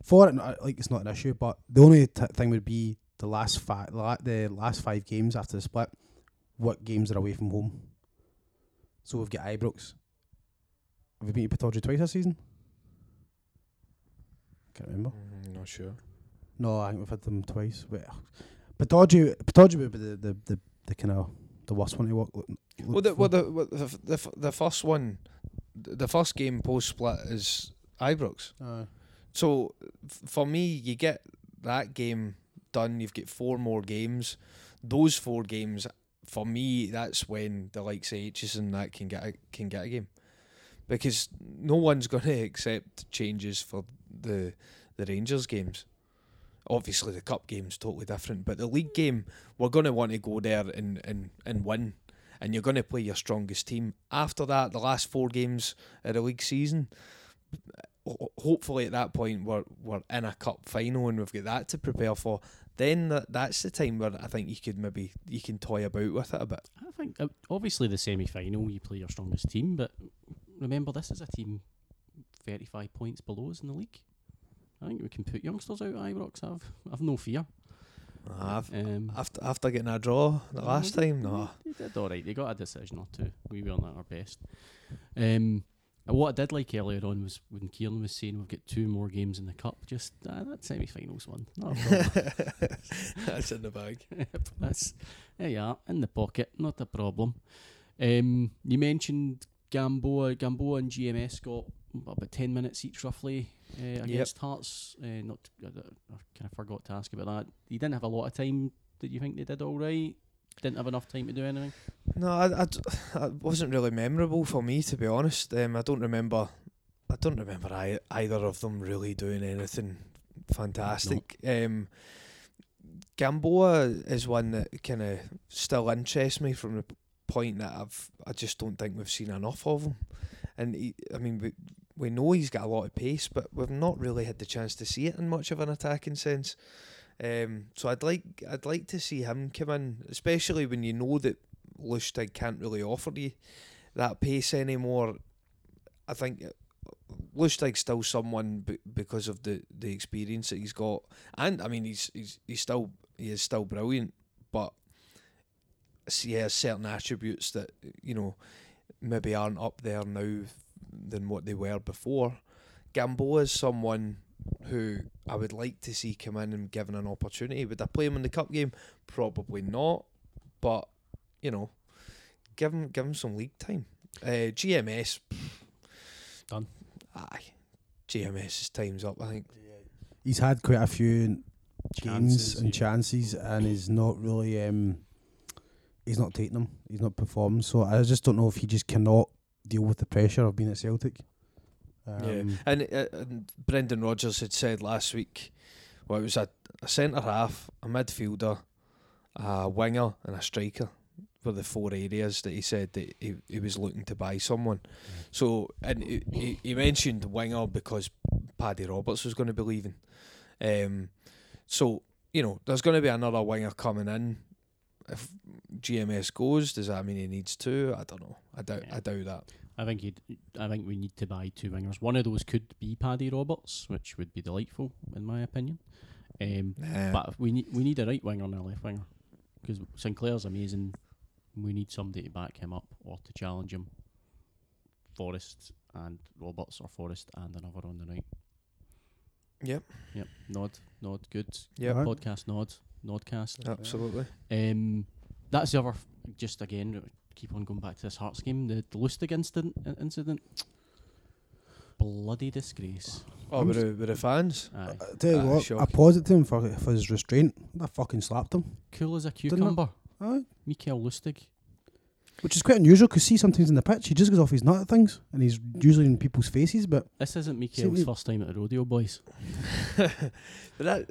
for it. Like it's not an issue, but the only t- thing would be the last five, la- the last five games after the split. What games are away from home? So we've got Ibrox. Have we beaten Pittodrie twice this season? Can't remember. Mm, not sure. No, I think we've had them twice. But Pittodrie, Pittodrie would be the the, the, the kind of the worst one to walk. Look, Well, the, well, the, well, the, the, f- the first one, the first game post split is Ibrox. Aye. So f- for me, you get that game done. You've got four more games. Those four games, for me, that's when the likes of H's and that can get a, can get a game, because no one's going to accept changes for the the Rangers games. Obviously, the cup game's totally different, but the league game, we're going to want to go there and, and, and win, and you're going to play your strongest team. After that, the last four games of the league season, hopefully at that point we're we're in a cup final and we've got that to prepare for. Then that, that's the time where I think you could maybe you can toy about with it a bit. I think uh, obviously the semi final you play your strongest team, but remember this is a team thirty five points below us in the league. I think we can put youngsters out Ibrox. I've I've no fear. I've, Um, after after getting a draw the last time, no. They did all right. They got a decision or two. We weren't at our best. Um, what I did like earlier on was when Kieran was saying we've got two more games in the cup. Just uh, that semi-finals one. Not. That's in the bag. That's there you are in the pocket. Not a problem. Um, you mentioned Gamboa. Gamboa and GMS got about ten minutes each, roughly, uh, against Hearts. Uh, not, I, I kind of forgot to ask about that. You didn't have a lot of time. Did you think they did all right? Didn't have enough time to do anything. No, I, I wasn't really memorable for me to be honest. Um, I don't remember. I don't remember I, either of them really doing anything fantastic. Um, Gamboa is one that kind of still interests me from the point that I've I just don't think we've seen enough of him. And he, I mean, we we know he's got a lot of pace, but we've not really had the chance to see it in much of an attacking sense. Um, so I'd like I'd like to see him come in, especially when you know that Lustig can't really offer you that pace anymore. I think Lustig's still someone b- because of the, the experience that he's got, and I mean he's he's he's still he is still brilliant, he has certain attributes that you know maybe aren't up there now than what they were before. Gamboa is someone who I would like to see come in and given an opportunity. Would I play him in the cup game? Probably not, but you know, give him give him some league time. Uh, GMS Done. Aye, GMS's time's up. I think. He's had quite a few games Chances, and yeah. chances, and he's not really. Um, he's not taking them. He's not performing. So I just don't know if he just cannot deal with the pressure of being at Celtic. Um, yeah, and, uh, and Brendan Rodgers had said last week, well, it was a, a centre half, a midfielder, a winger, and a striker. were the four areas that he said that he, he was looking to buy someone. So and he, he, he mentioned winger because Paddy Roberts was going to be leaving. Um, so you know there's going to be another winger coming in. If GMS goes, does that mean he needs two? I don't know. I doubt. Yeah. I doubt that. I think you'd, I think we need to buy two wingers. One of those could be Paddy Roberts, which would be delightful in my opinion. Um, Nah. but we need we need a right winger and a left winger because Sinclair's amazing. We need somebody to back him up or to challenge him. Forrest and Roberts or Forrest and another on the right. Yep. Yep. Nod. Nod. Good. Right. Podcast. Nod. Nodcast. Absolutely. Um, that's the other. F- just again, keep on going back to this Hearts game. The, the Lustig incident. incident. Bloody disgrace. Oh, with the, with the fans. Aye. I tell you what, I shocking. paused it to him for, for his restraint. I fucking slapped him. Cool as a cucumber. Aye. Mikael Lustig. Which is quite unusual because see sometimes in the pitch he just goes off his nut at things and he's usually in people's faces. But This isn't Mikael's we- first time at the rodeo, boys. but that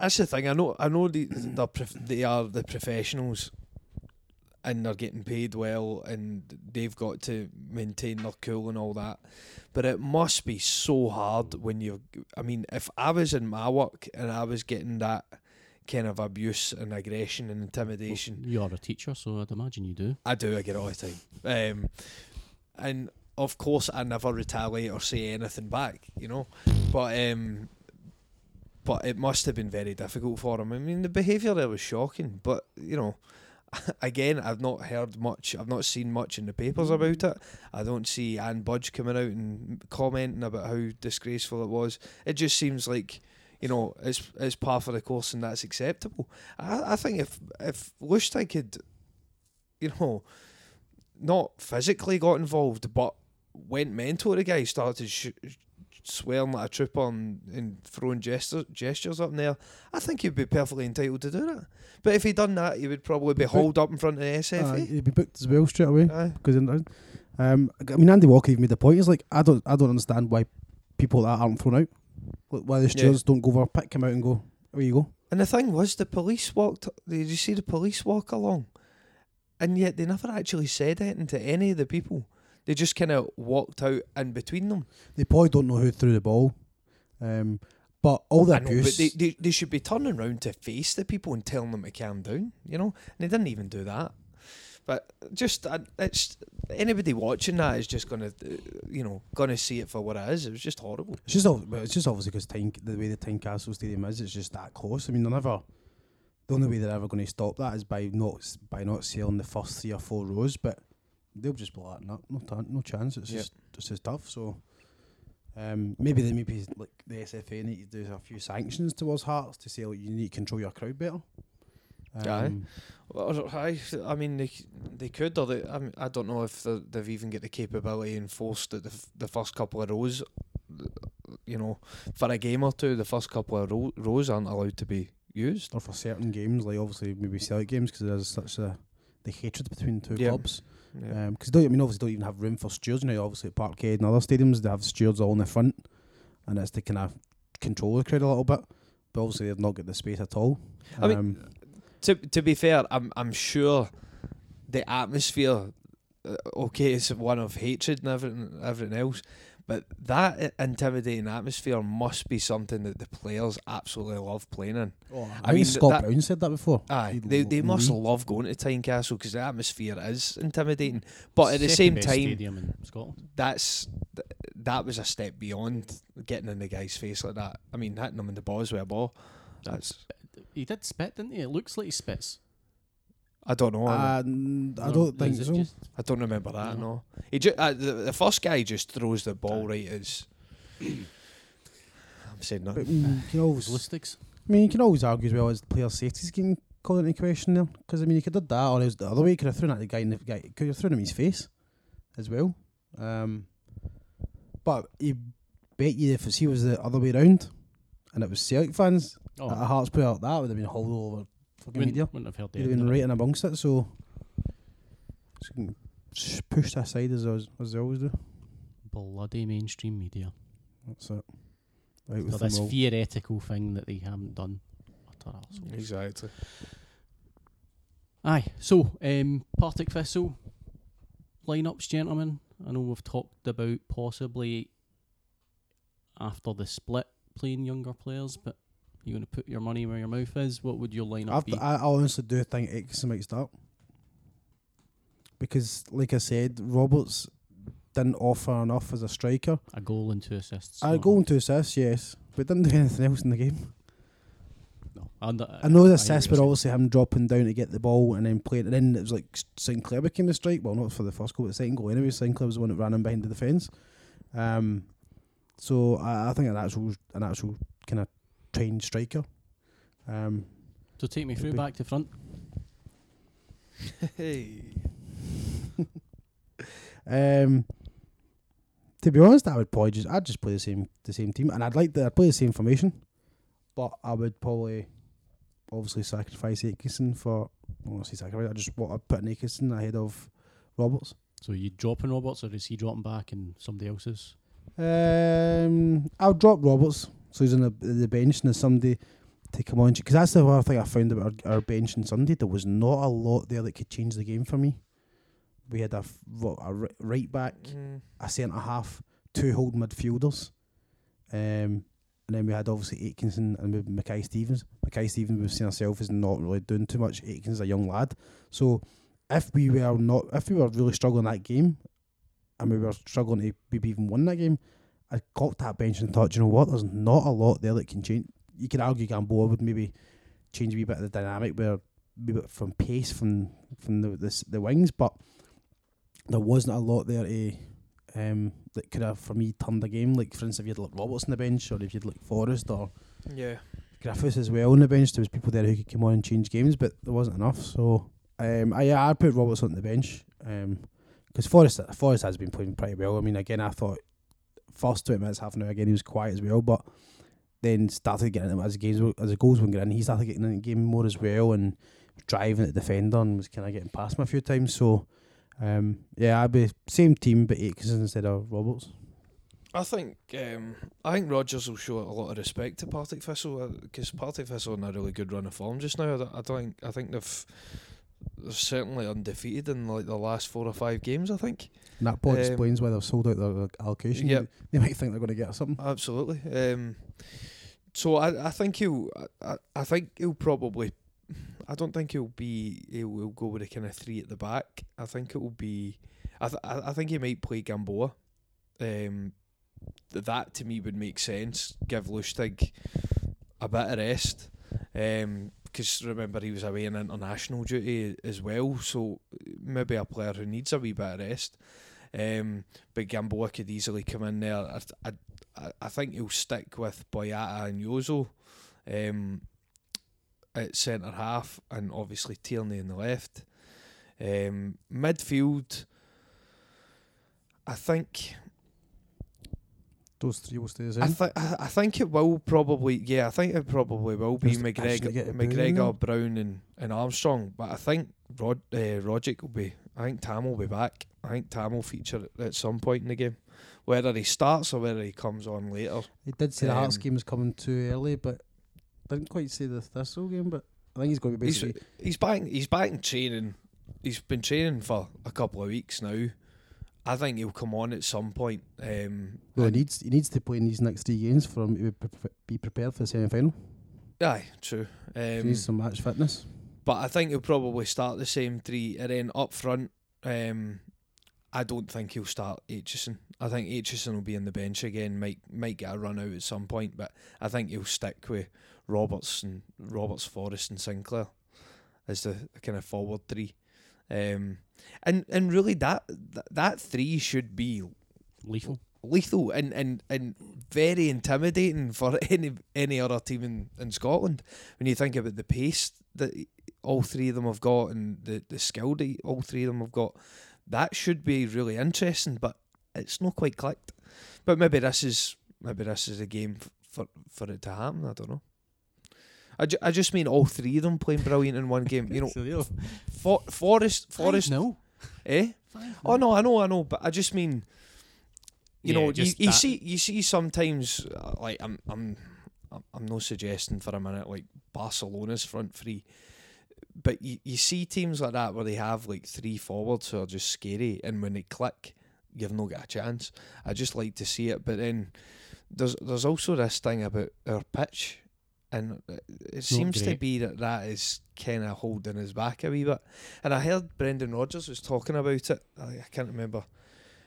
that's the thing. I know. I know the, they're prof- they are the professionals, and they're getting paid well, and they've got to maintain their cool and all that. But it must be so hard when you. I mean, if I was in my work and I was getting that kind of abuse and aggression and intimidation, You are a teacher, so I'd imagine you do. I do. I get it all the time. Um, and of course, I never retaliate or say anything back. You know, but um, but it must have been very difficult for him. I mean, the behaviour there was shocking. But you know, again, I've not heard much. I've not seen much in the papers about it. I don't see Anne Budge coming out and commenting about how disgraceful it was. It just seems like. You know, it's it's par for the course, and that's acceptable. I, I think if if Lustig had, you know, not physically got involved, but went mental. The guy started sh- swearing like a trooper and, and throwing gestures gestures up in there. I think he'd be perfectly entitled to do that. But if he'd done that, he would probably be hauled up in front of the uh, SFA. he'd be booked as well straight away. Aye. because um, I mean Andy Walker even made the point. He's like, I don't, I don't understand why people that aren't thrown out. Why the stewards don't go over, pick him out, and go, "Where you go?" And the thing was, the police walked. Did you see the police walk along? And yet they never actually said anything to any of the people. They just kind of walked out in between them. They probably don't know who threw the ball, um, but all the I know, but abuse. they, they they should be turning around to face the people and telling them to calm down, you know. And they didn't even do that. But just uh, it's anybody watching that is just gonna, uh, you know, gonna see it for what it is. It was just horrible. It's just, it's just obviously because the way the Tynecastle Stadium is, it's just that close. I mean, they're never. The only way they're ever going to stop that is by not by not selling the first three or four rows, but they'll just be like, no, no, no chance. It's Yep. just just as tough. So, um, maybe they maybe like the SFA need to do a few sanctions towards Hearts to say like, you need to control your crowd better. Aye. Um, Or, I, I mean, they they could, or they, I, mean, I don't know if they- they've even got the capability enforced that the f- the first couple of rows, you know, for a game or two, the first couple of ro- rows aren't allowed to be used. or for certain games, like obviously maybe Celtic games, because there's such a the hatred between two Yeah. clubs. Yeah. Because I mean, obviously, don't even have room for stewards. You know, obviously at Parkhead and other stadiums, they have stewards all in the front, and it's to kind of control the crowd a little bit. But obviously, they've not got the space at all. I mean, Um, to to be fair, I'm I'm sure the atmosphere, uh, okay, it's one of hatred and everything everything else, but that intimidating atmosphere must be something that the players absolutely love playing in. I, I mean, mean, Scott that- Brown said that before. Aye, they they lo- must really- love going to Tynecastle because the atmosphere is intimidating. But at the Second same best time, stadium in Scotland. that's th- that was a step beyond getting in the guy's face like that. I mean, hitting him in the balls with a ball. That's He did spit, didn't he? It looks like he spits. I don't know. I- Uh, n- I No, don't think is it so. just- I don't remember that. No. No, he ju- uh, the, the first guy just throws the ball right as. I'm saying But nothing. mm, you can always, Ballistics. I mean, you can always argue as well as player safety's getting called into question there. Because I mean, you could have done that, or it was the other way. You could have thrown at the guy, and the guy could have thrown him in his face as well. Um, but you bet you if he was the other way round, and it was Celtic fans Oh, at a Hearts player, that would have been hauled all over fucking wouldn't, media. wouldn't have heard the He'd have been of right in amongst it. So just can sh- push that aside as as as they always do. Bloody mainstream media. That's it. Right with For them this all. theoretical thing that they haven't done. Utter arseholes. Exactly. Aye. So, um, Partick Thistle lineups, gentlemen. I know we've talked about possibly after the split playing younger players, but you're going to put your money where your mouth is. What would your lineup I've, be? I honestly do think Aitchison might start because, like I said, Roberts didn't offer enough as a striker. a goal and two assists. A goal and two assists, yes, but didn't do anything else in the game. No. And, uh, I know the assists were obviously him dropping down to get the ball and then playing. And then it was like Sinclair became the strike. Well, not for the first goal, but the second goal anyway. Sinclair was the one that ran in behind the defence. Um, so I, I think an actual, an actual kind of trained striker. Um, So take me through back to front. Hey. um, to be honest, I would probably just I'd just play the same the same team, and I'd like to I'd play the same formation, but I would probably obviously sacrifice Aitchison for. Say sacrifice. I just want to put an ahead of Roberts. So you dropping Roberts, or is he dropping back and somebody else's? Um, I'll drop Roberts, so he's on the the bench, and there's somebody to come on because that's the other thing I found about our, our bench on Sunday. There was not a lot there that could change the game for me. We had a, f- what, a right back, Mm. a centre half, two holding midfielders, um, and then we had obviously Aitchison and Mackay Stevens. Mackay Stevens we've seen ourselves is not really doing too much. Aitchison's a young lad, so if we were not, if we were really struggling that game, and we were struggling to maybe even win that game, I got that bench and thought, you know what? There's not a lot there that can change. You could argue Gamboa would maybe change a wee bit of the dynamic where maybe from pace from from the the, the wings, but there wasn't a lot there to um, that could have for me turned the game. Like for instance, if you had like Roberts on the bench, or if you had like Forrest or Yeah. Griffiths as well on the bench, there was people there who could come on and change games, but there wasn't enough. So um, I I'd put Roberts on the bench because Forrest Forrest has been playing pretty well. I mean, again, I thought first twenty minutes, half an hour again, he was quiet as well, but then started getting it as the games as the goals getting in, he started getting in the game more as well and driving at the defender and was kind of getting past him a few times. So um, yeah, I'd be same team but Aitchison instead of Roberts. I think um, I think Rodgers will show a lot of respect to Partick Thistle because Partick Thistle in a really good run of form just now. I I think I think they've they're certainly undefeated in like the last four or five games. I think And that probably Um, explains why they've sold out their allocation. Yep. They might think they're going to get something. absolutely. Um, so I, I think he'll I, I think he'll probably I don't think he'll be he'll, he'll go with a kind of three at the back. I think it will be I th- I I think he might play Gamboa. Um, that to me would make sense. Give Lustig a bit of rest. Um, because remember he was away on international duty as well, so maybe a player who needs a wee bit of rest. Um, but Gamboa could easily come in there. I, I, I- think he'll stick with Boyata and Jozo um, at centre half, and obviously Tierney in the left. Um, midfield, I think Those three will stay the same. I, th- I think it will probably yeah I think it probably will be Just McGregor, Brown McGregor. Brown and, and Armstrong. But I think Rod uh, Rogic will be. I think Tam will be back. I think Tam will feature at some point in the game, whether he starts or whether he comes on later. He did say the Hearts Um, game was coming too early, but didn't quite say the Thistle game. But I think he's going to be He's, basically. he's back. He's back in training. He's been training for a couple of weeks now. I think he'll come on at some point. Um, well, he needs he needs to play in these next three games for him to be, pre- be prepared for the semi final. aye, true. he Um, needs some match fitness. But I think he'll probably start the same three, and then up front, um, I don't think he'll start Aitchison. I think Aitchison will be in the bench again. Might might get a run out at some point, but I think he'll stick with Roberts and Roberts, Forrest, and Sinclair as the kind of forward three. Um, and and really that that, that three should be Lethal. lethal and, and, and very intimidating for any any other team in, in Scotland. When you think about the pace that all three of them have got and the, the skill that all three of them have got, that should be really interesting, but it's not quite clicked. But maybe this is maybe this is a game for for it to happen. I don't know. I, ju- I just mean all three of them playing brilliant in one game. You know, For- Forrest Forrest no. eh? Oh no, I know, I know, but I just mean, you Yeah, know, you, you see, you see sometimes uh, like I'm, I'm, I'm, I'm not suggesting for a minute like Barcelona's front three, but you, you see teams like that where they have like three forwards who are just scary, and when they click, you've not got a chance. I just like to see it, but then there's there's also this thing about our pitch, and it seems to be that that is kind of holding us back a wee bit. And I heard Brendan Rodgers was talking about it. I, I can't remember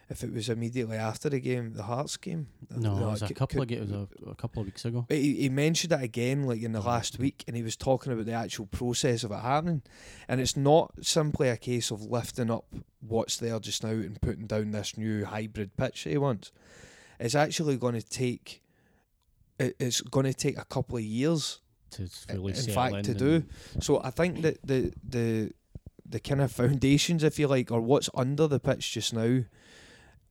if it was immediately after the game, the Hearts game. Uh, no, No, it was a couple of could- it was a, a couple of weeks ago. He, he mentioned it again, like in the Oh, last week, and he was talking about the actual process of it happening. And it's not simply a case of lifting up what's there just now and putting down this new hybrid pitch that he wants. It's actually going to take. it- It's going to take a couple of years, To fully in fact, in to do. So I think that the the the kind of foundations, if you like, or what's under the pitch just now,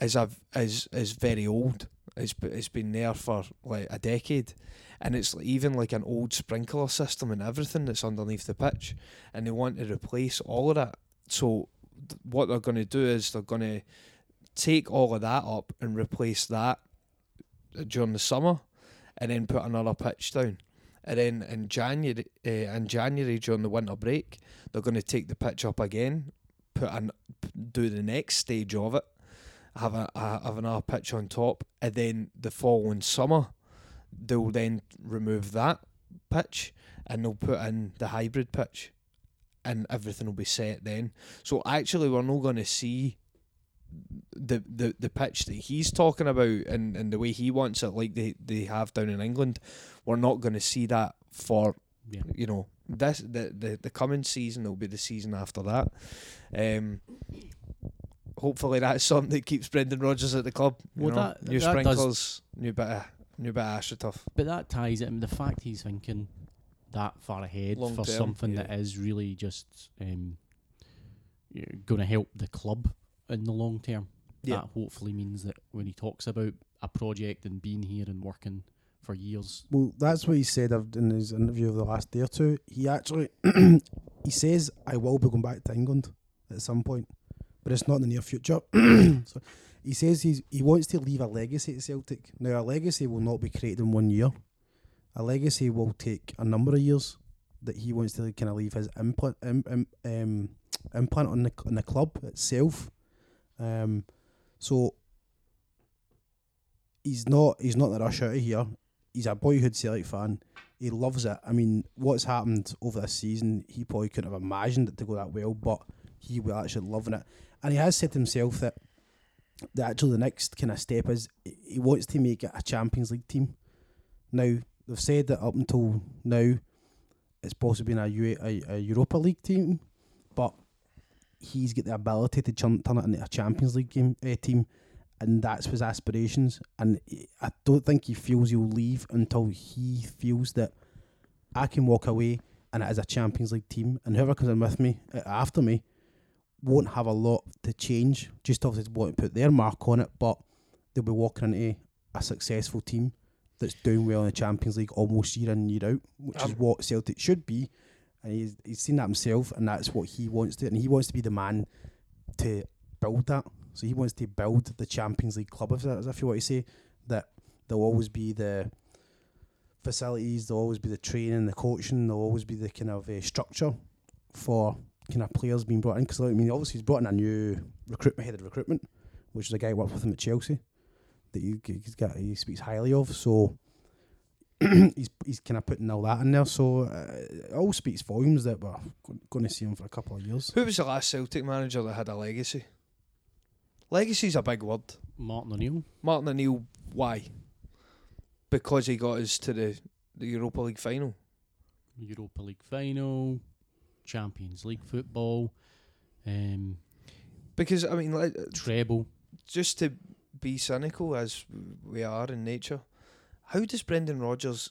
is a is is very old. It's it's been there for like a decade, and it's even like an old sprinkler system and everything that's underneath the pitch, and they want to replace all of that. So th- what they're going to do is they're going to take all of that up and replace that during the summer, and then put another pitch down. And then in January, uh, in January during the winter break, they're going to take the pitch up again, put an do the next stage of it, have a, a have another pitch on top, and then the following summer, they'll then remove that pitch and they'll put in the hybrid pitch, and everything will be set then. So actually, we're not going to see the, the the pitch that he's talking about and, and the way he wants it, like they, they have down in England. We're not going to see that for Yeah. you know this the, the the coming season It'll be the season after that. Um, hopefully that's something that keeps Brendan Rodgers at the club. You Well, know? that- new that does- new bit of new bit of astroturf. But that ties it. I mean, the fact he's thinking that far ahead Long for term, something yeah. that is really just um, going to help the club in the long term. Yeah. That hopefully means that when he talks about a project and being here and working for years, Well, that's what he said in his interview of the last day or two. He actually he says I will be going back to England at some point, but it's not in the near future. so he says he's he wants to leave a legacy at Celtic. Now a legacy will not be created in one year. A legacy will take a number of years that he wants to kind of leave his implant im, im, um, implant on the on the club itself. Um, so he's not he's not in a rush out of here. He's a boyhood Celtic fan. He loves it. I mean, what's happened over this season, he probably couldn't have imagined it to go that well, but he will actually loving it. And he has said himself that that actually the next kind of step is he- wants to make it a Champions League team. Now they've said that up until now, it's possibly been a, Europa League team, but he's got the ability to turn, turn it into a Champions League game, uh, team, and that's his aspirations. And I don't think he feels he'll leave until he feels that I can walk away and it is a Champions League team, and whoever comes in with me after me won't have a lot to change. Just obviously want to put their mark on it, but they'll be walking into a successful team that's doing well in the Champions League almost year in year out, which is Um, what Celtic should be. And he's, he's seen that himself, and that's what he wants to. And he wants to be the man to build that. So he wants to build the Champions League club, if, that, if you want to say that there'll always be the facilities, there'll always be the training, the coaching, there'll always be the kind of uh, structure for kind of players being brought in. Because I mean, obviously he's brought in a new recruitment head of recruitment, which is a guy who worked with him at Chelsea that he, he's got he speaks highly of. So he's he's kind of putting all that in there. So uh, it all speaks volumes that we're going to see him for a couple of years. Who was the last Celtic manager that had a legacy? Legacy's a big word. Martin O'Neill. Martin O'Neill, why? Because he got us to the, the Europa League final. Europa League final, Champions League football, um, Because I mean, like, treble. just to be cynical as we are in nature, how does Brendan Rodgers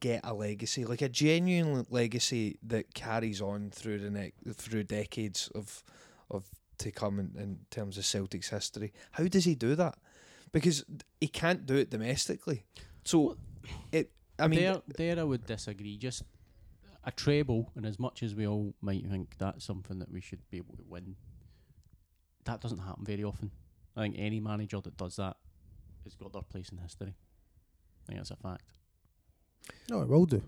get a legacy, like a genuine legacy that carries on through the ne- through decades of of to come in, in terms of Celtic's history? How does he do that? Because he can't do it domestically. So it, I mean, there, there I would disagree. Just a treble, and as much as we all might think that's something that we should be able to win, that doesn't happen very often. I think any manager that does that has got their place in history. I think that's a fact. No, it will do.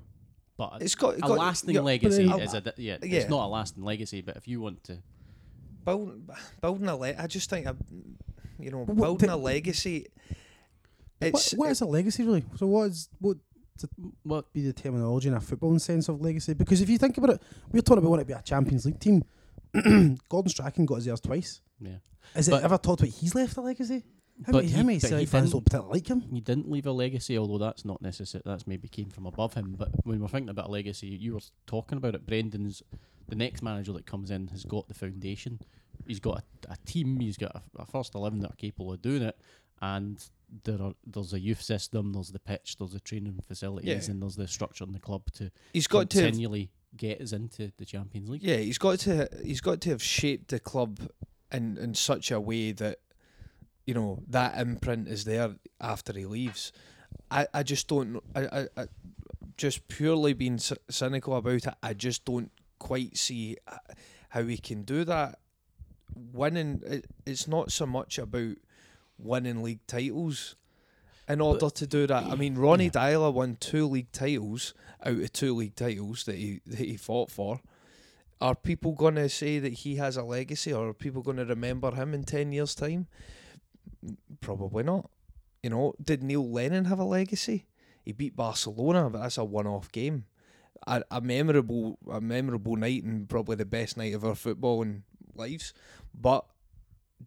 but It's got, a got lasting yeah, legacy then- is a yeah, Yeah. It's not a lasting legacy, but if you want to, build, building a le- I just think a, you know But what- building a legacy. What, It's what is a legacy really? So what is what what be the terminology in a footballing sense of legacy? Because if you think about it, we're talking about wanting to be a Champions League team. Gordon Strachan got his theirs twice. yeah. Is it ever talked about he's left a legacy? How But many, how he- many but Celtic fans don't particularly like him? He didn't leave a legacy, although that's not necessary. That's maybe came from above him. But when we're thinking about a legacy, you were talking about it. Brendan's the next manager that comes in has got the foundation. He's got a, a team. He's got a, a first eleven that are capable of doing it, and there are there's a youth system. There's the pitch. There's the training facilities, Yeah. and there's the structure in the club to he's got to have continually get us into the Champions League. Yeah, he's got to he's got to have shaped the club in in such a way that you know that imprint is there after he leaves. I, I just don't I, I, I just purely being c- cynical about it. I just don't quite see uh, how he can do that. Winning it, it's not so much about winning league titles. In order to do that, I mean, Ronny Yeah. Deila won two league titles out of two league titles that he that he fought for. Are people going to say that he has a legacy, or are people going to remember him in ten years' time? Probably not. You know, did Neil Lennon have a legacy? He beat Barcelona, but that's a one-off game. A, a memorable, a memorable night, and probably the best night of our footballing lives. But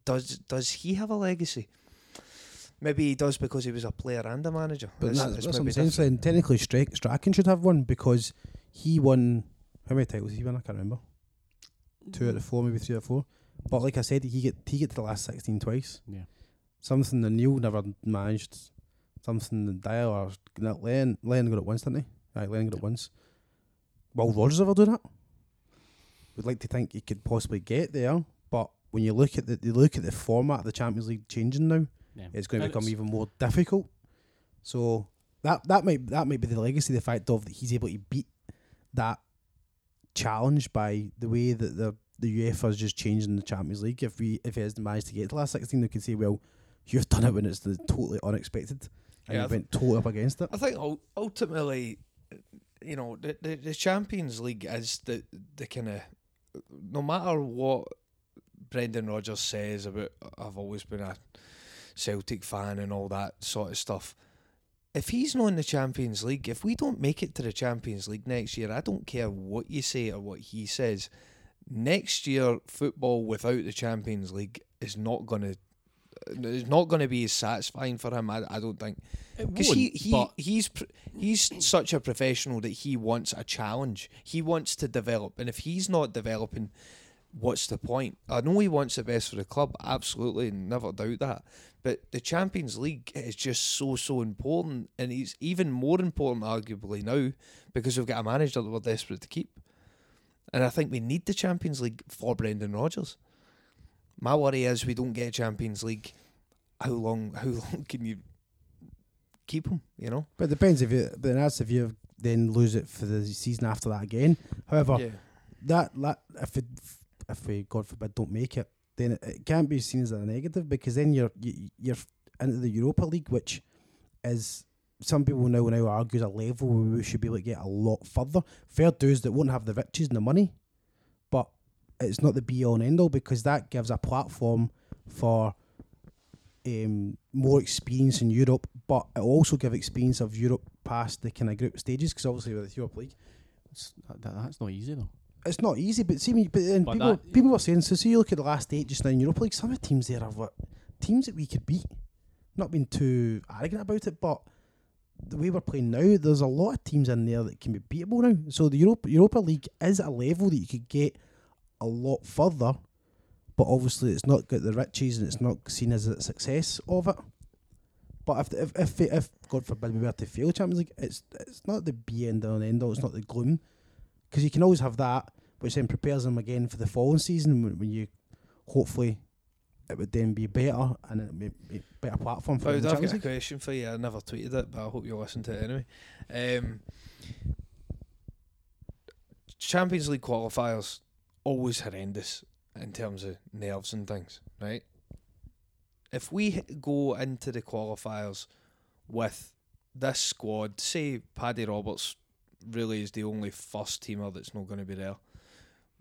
does does he have a legacy? Maybe he does because he was a player and a manager. But It's- that's, it's that's what I'm maybe saying. different. So technically, Stra- Strachan should have one because he won. How many titles did he win? I can't remember. Two out of four, maybe three out of four. But like I said, he get he get to the last sixteen twice. Yeah. Something that Neil never managed. Something that Dial or no, Len Len got it once, didn't he? Right, Len got it once. Will Rodgers ever do that? We'd like to think he could possibly get there, but when you look at the you look at the format of the Champions League changing now, Yeah. it's going to And become even more difficult. So that that might that might be the legacy, the fact of that he's able to beat that challenge by the way that the the UEFA is just changing the Champions League. If we if he has managed to get to the last sixteen, they could say, well, you've done it when it's the totally unexpected, and Yeah, you th- went totally up against it. I think ultimately, you know, the, the, the Champions League is the the kind of no matter what Brendan Rodgers says about I've always been a Celtic fan and all that sort of stuff. If he's not in the Champions League, if we don't make it to the Champions League next year, I don't care what you say or what he says. Next year, football without the Champions League is not going to. It's not going to be as satisfying for him. I, I don't think because he, he he's pr- he's such a professional that he wants a challenge. He wants to develop, and if he's not developing, what's the point? I know he wants the best for the club, absolutely, and never doubt that. But the Champions League is just so so important, and it's even more important, arguably now, because we've got a manager that we're desperate to keep. And I think we need the Champions League for Brendan Rodgers. My worry is we don't get a Champions League. How long? How long can you keep him? You know. But it depends if you. But that's if you then lose it for the season after that again. However, Yeah. that that if it, if we God forbid don't make it, then it, it can't be seen as a negative because then you're you, you're into the Europa League, which is some people now now argue a level where we should be able to get a lot further. Fair dues that won't have the riches and the money, but it's not the be all and end all because that gives a platform for um, more experience in Europe, but it also give experience of Europe past the kind of group stages because obviously with the Europe League that, that's not easy though. It's not easy, but see, me, but then But people that- people were saying. So, see, you look at the last eight just now in Europa League. Some of the teams there are what teams that we could beat. Not being too arrogant about it, but the way we're playing now, there's a lot of teams in there that can be beatable now. So the Europa Europa League is a level that you could get a lot further, but obviously it's not got the riches and it's not seen as a success of it. But if if if, if God forbid we were to fail Champions League, it's it's not the be end and end all. It's not the gloom because you can always have that, which then prepares them again for the following season when, when you hopefully it would then be better and it would be be a better platform for the I've got a League. question for you. I never tweeted it, but I hope you listen to it anyway. Um, Champions League qualifiers always horrendous in terms of nerves and things, right? If we go into the qualifiers with this squad, say Paddy Roberts really is the only first teamer that's not going to be there.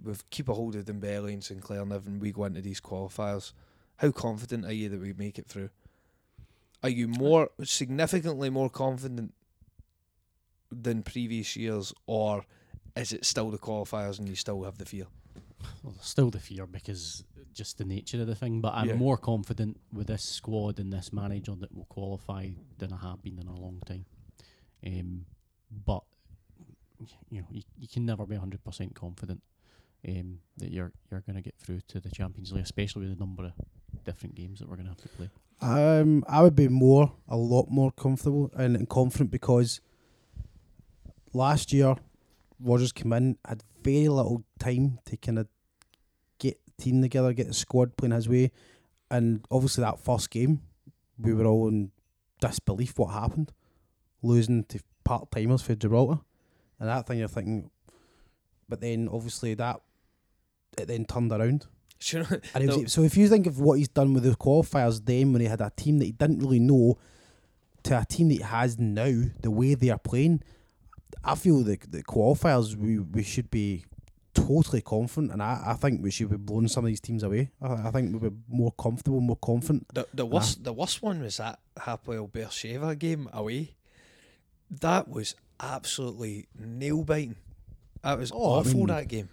With keep a hold of Dembele and Sinclair and everything, we go into these qualifiers. How confident are you that we make it through? Are you more significantly more confident than previous years, or is it still the qualifiers and you still have the fear? Well, still the fear because just the nature of the thing. But I'm Yeah. more confident with this squad and this manager that will qualify than I have been in a long time. Um, but you know, you, you can never be hundred percent confident um, that you're you're going to get through to the Champions League, especially with the number of different games that we're going to have to play. Um, I would be more, a lot more comfortable and, and confident because last year Rodgers came in, had very little time to kind of get the team together, get the squad playing his way, and obviously that first game, we were all in disbelief what happened, losing to part timers for Gibraltar, and that thing you're thinking, but then obviously that it then turned around. Sure. And was, so if you think of what he's done with the qualifiers then when he had a team that he didn't really know to a team that he has now, the way they are playing, I feel the the qualifiers we, we should be totally confident and I, I think we should be blowing some of these teams away. I, I think we'll be more comfortable, more confident. The the worst the worst one was that Hapoel Beersheva game away. That was absolutely nail biting. That was Oh, I awful mean- that game.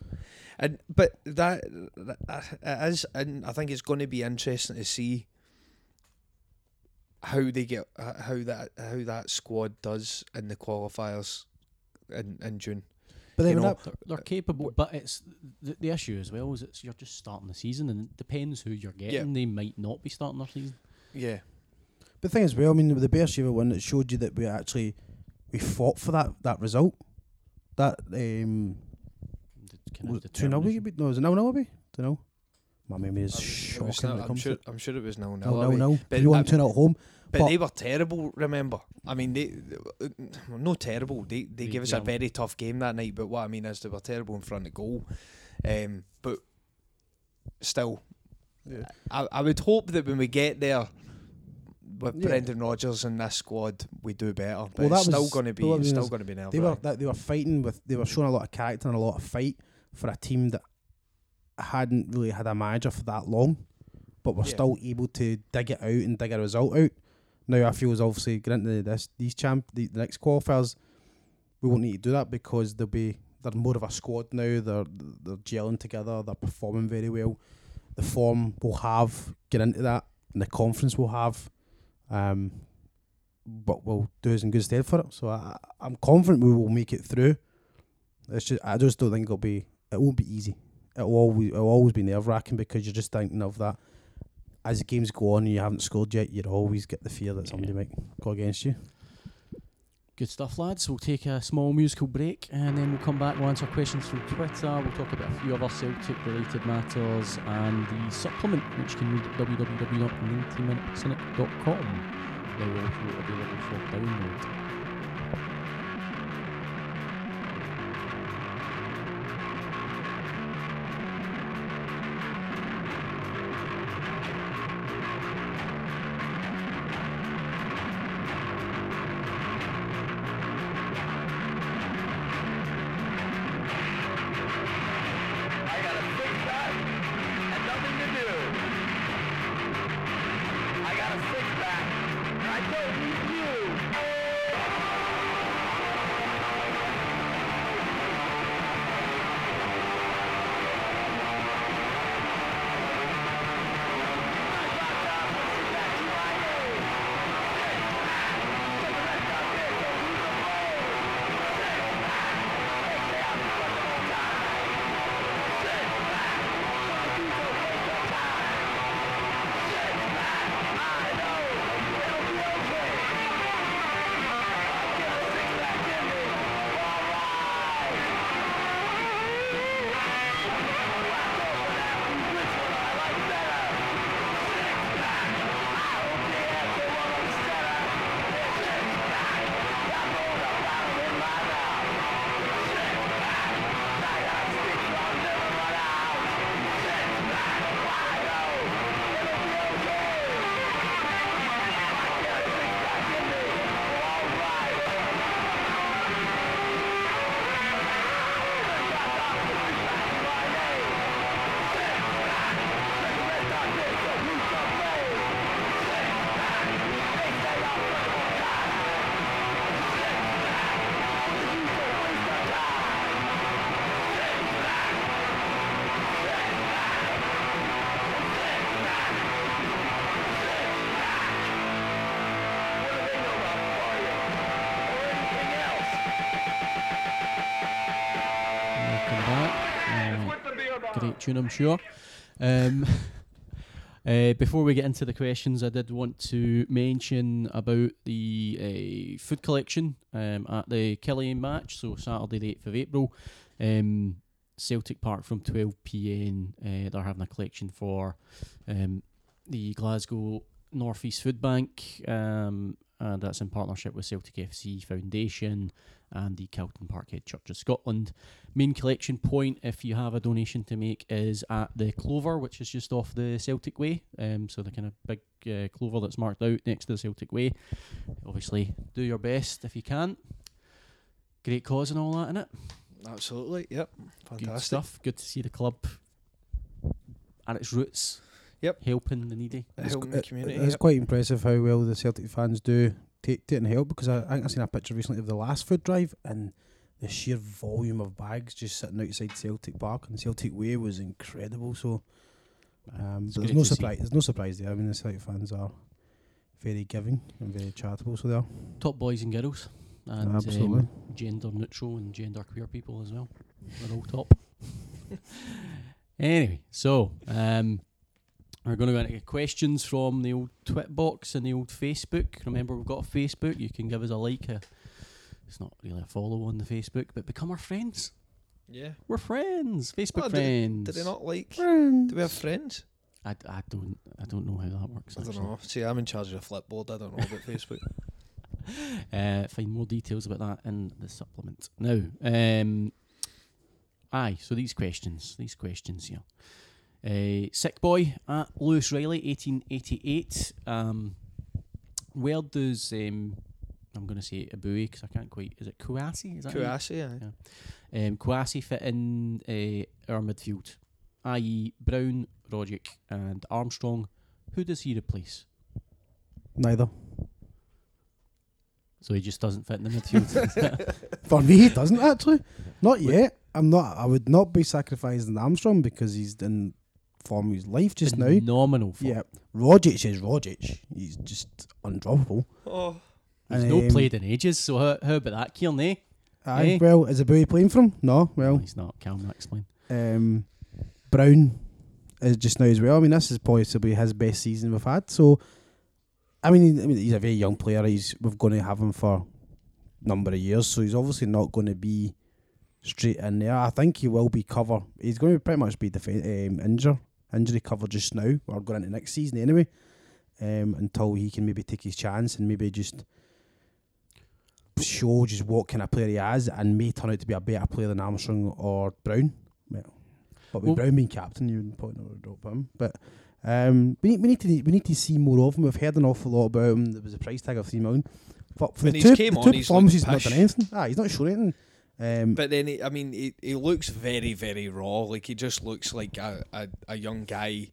And but that, that it is, and I think it's going to be interesting to see how they get uh, how that how that squad does in the qualifiers in in June. But then You when know, that, They're, they're capable, but it's the, the issue as well is it's you're just starting the season, and it depends who you're getting. They might not be starting their season. Yeah, but the thing as well, I mean with the Beersheba one that showed you that we actually we fought for that, that result. That um The kind of was two 0 we determination. no, was it nil nil we? Don't know. My memory is shocking was when nil- it I'm sure I'm sure it was nil nil nil. nil nil. But You won I'm- two 0 at home. But, But- they were terrible. Remember, I mean, they, they well, no terrible. They they They- gave us they a very tough game that night. But what I mean is they were terrible in front of goal. Um, but still, Yeah. I I would hope that when we get there with Yeah. Brendan Rodgers and this squad, we do better. But Well, that it's still going to be well, it's still going to be nerve They were they were fighting with they were showing a lot of character and a lot of fight for a team that hadn't really had a manager for that long, but were Yeah. still able to dig it out and dig a result out. Now I feel as obviously getting into this these champ the, the next qualifiers, we won't need to do that because they'll be they're more of a squad now. They're they're gelling together. They're performing very well. The form we'll have get into that, and the conference we'll have. Um, but we'll do us in good stead for it. So I, I'm confident we will make it through. It's just I just don't think it'll be it won't be easy. It'll always it'll always be nerve wracking because you're just thinking of that. As the games go on and you haven't scored yet, you'd always get the fear that somebody Yeah. might go against you. Good stuff, lads. We'll take a small musical break and then we'll come back. We'll answer questions from Twitter. We'll talk about a few other Celtic related matters and the supplement, which you can read at www.90minutecynic.com. Now also available for download. Tune, I'm sure. Um, uh, before we get into the questions, I did want to mention about the uh, food collection um, at the Killian match, so Saturday the 8th of April. Um, Celtic Park from 12pm. Uh, they're having a collection for um, the Glasgow North East Food Bank, um, and that's in partnership with Celtic FC Foundation and the Calton Parkhead Church of Scotland. Main collection point, if you have a donation to make, is at the Clover, which is just off the Celtic Way. Um, so the kind of big uh, clover that's marked out next to the Celtic Way. Obviously, do your best if you can. Great cause and all that, in it. Absolutely. Yep. Good Fantastic. stuff. Good to see the club at its roots. Yep. Helping the needy. Helping the community. It's yep. quite impressive how well the Celtic fans do take, it and help because I, I think I seen a picture recently of the last food drive and the sheer volume of bags just sitting outside Celtic Park and Celtic Way was incredible. So um, there's no surprise. There's no surprise there. I mean, the Celtic fans are very giving and very charitable. So they are Top boys and girls. And absolutely. um, gender neutral and gender queer people as well. They're all top. anyway, so um, we're going to go into questions from the old Twit box and the old Facebook. Remember, we've got a Facebook. You can give us a like. A, it's not really a follow on the Facebook, but become our friends. Yeah. We're friends. Facebook Oh, did they- friends. Do they not like? Do we have friends? I, I don't I don't know how that works. I don't actually. know. See, I'm in charge of the flipboard. I don't know about Facebook. Uh, find more details about that in the supplement. Now, um, aye, so these questions, these questions here. Uh, Sick Boy at Lewis Riley, 1888. Um, where does, um, I'm going to say Eboue because I can't quite, is it Kouassi? Is that how you- Kouassi, yeah. um, Kouassi fit in uh, our midfield, i.e., Brown, Rogic, and Armstrong. Who does he replace? Neither. So he just doesn't fit in the midfield. For me, it doesn't actually. Not yet. I'm not. I would not be sacrificing Armstrong because he's in form of his life just now. Phenomenal. form. Yeah, Rogic is Rogic. He's just undroppable. Oh, He's no Um, played in ages, so how, how about that, Ciaran? Eh? Aye, Eh? well, is Eboue playing from? No, Well, well, he's not. Calm, explain. um, Brown is just now as well. I mean, this is possibly his best season we've had. So, I mean, I mean, he's a very young player. He's we're going to have him for a number of years, so he's obviously not going to be straight in there. I think he will be cover. He's going to pretty much be def- um, injure injury cover just now. Or going into next season anyway. Um, until he can maybe take his chance and maybe just show just what kind of player he is and may turn out to be a better player than Armstrong or Brown. Well, but with Well- Brown being captain, you would probably not drop him. But um, we need we need to we need to see more of him. We've heard an awful lot about him. There was a price tag of three million. But for When the two, the on, two performances, he's not done anything. Ah, he's not showing anything. Um, but then he, I mean, he, he looks very, very raw. Like he just looks like a, a, a young guy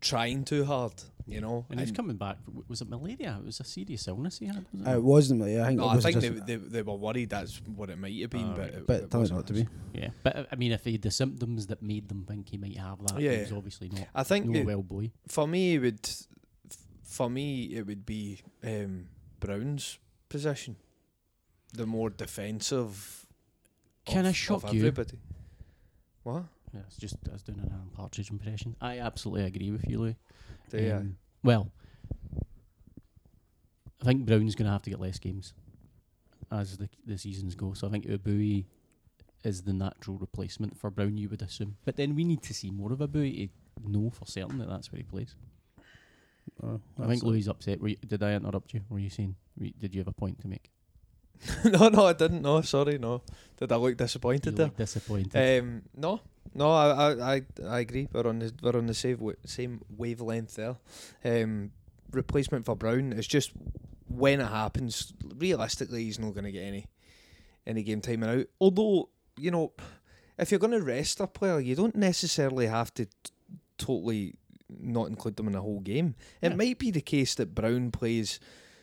trying too hard. You know. And he's coming back. Was it malaria? It was a serious illness he had. Was it? uh, it wasn't. I think. no, it I was think just, they, they, they were worried that's what it might have been, Oh, but right. it, but it it turned wasn't out to be. yeah, but uh, I mean, if he had the symptoms that made them think he might have that, Yeah. he was obviously not. I think No it- well boy. for me, it would for me it would be um, Brown's position, the more defensive. Can I of- shock of you? Everybody. What? Yeah, it's just I was doing an Alan Partridge impression. I absolutely agree with you, Louis. Do you? Um, well, I think Brown's going to have to get less games as the the seasons go. So I think Eboue is the natural replacement for Brown. You would assume, but then we need to see more of Eboue to know for certain that that's where he plays. Oh, I think Louis upset. Were you, did I interrupt you? Were you saying? Were you- did you have a point to make? no, no, I didn't. No, sorry, no. Did I look You disappointed there? look disappointed. Um, no, no, I, I, I, I agree. We're on the we're on the same wa- same wavelength there. Um, replacement for Brown is just when it happens. Realistically, he's not going to get any any game time out. Although you know, if you're going to rest a player, you don't necessarily have to t- totally not include them in the whole game. It Yeah. might be the case that Brown plays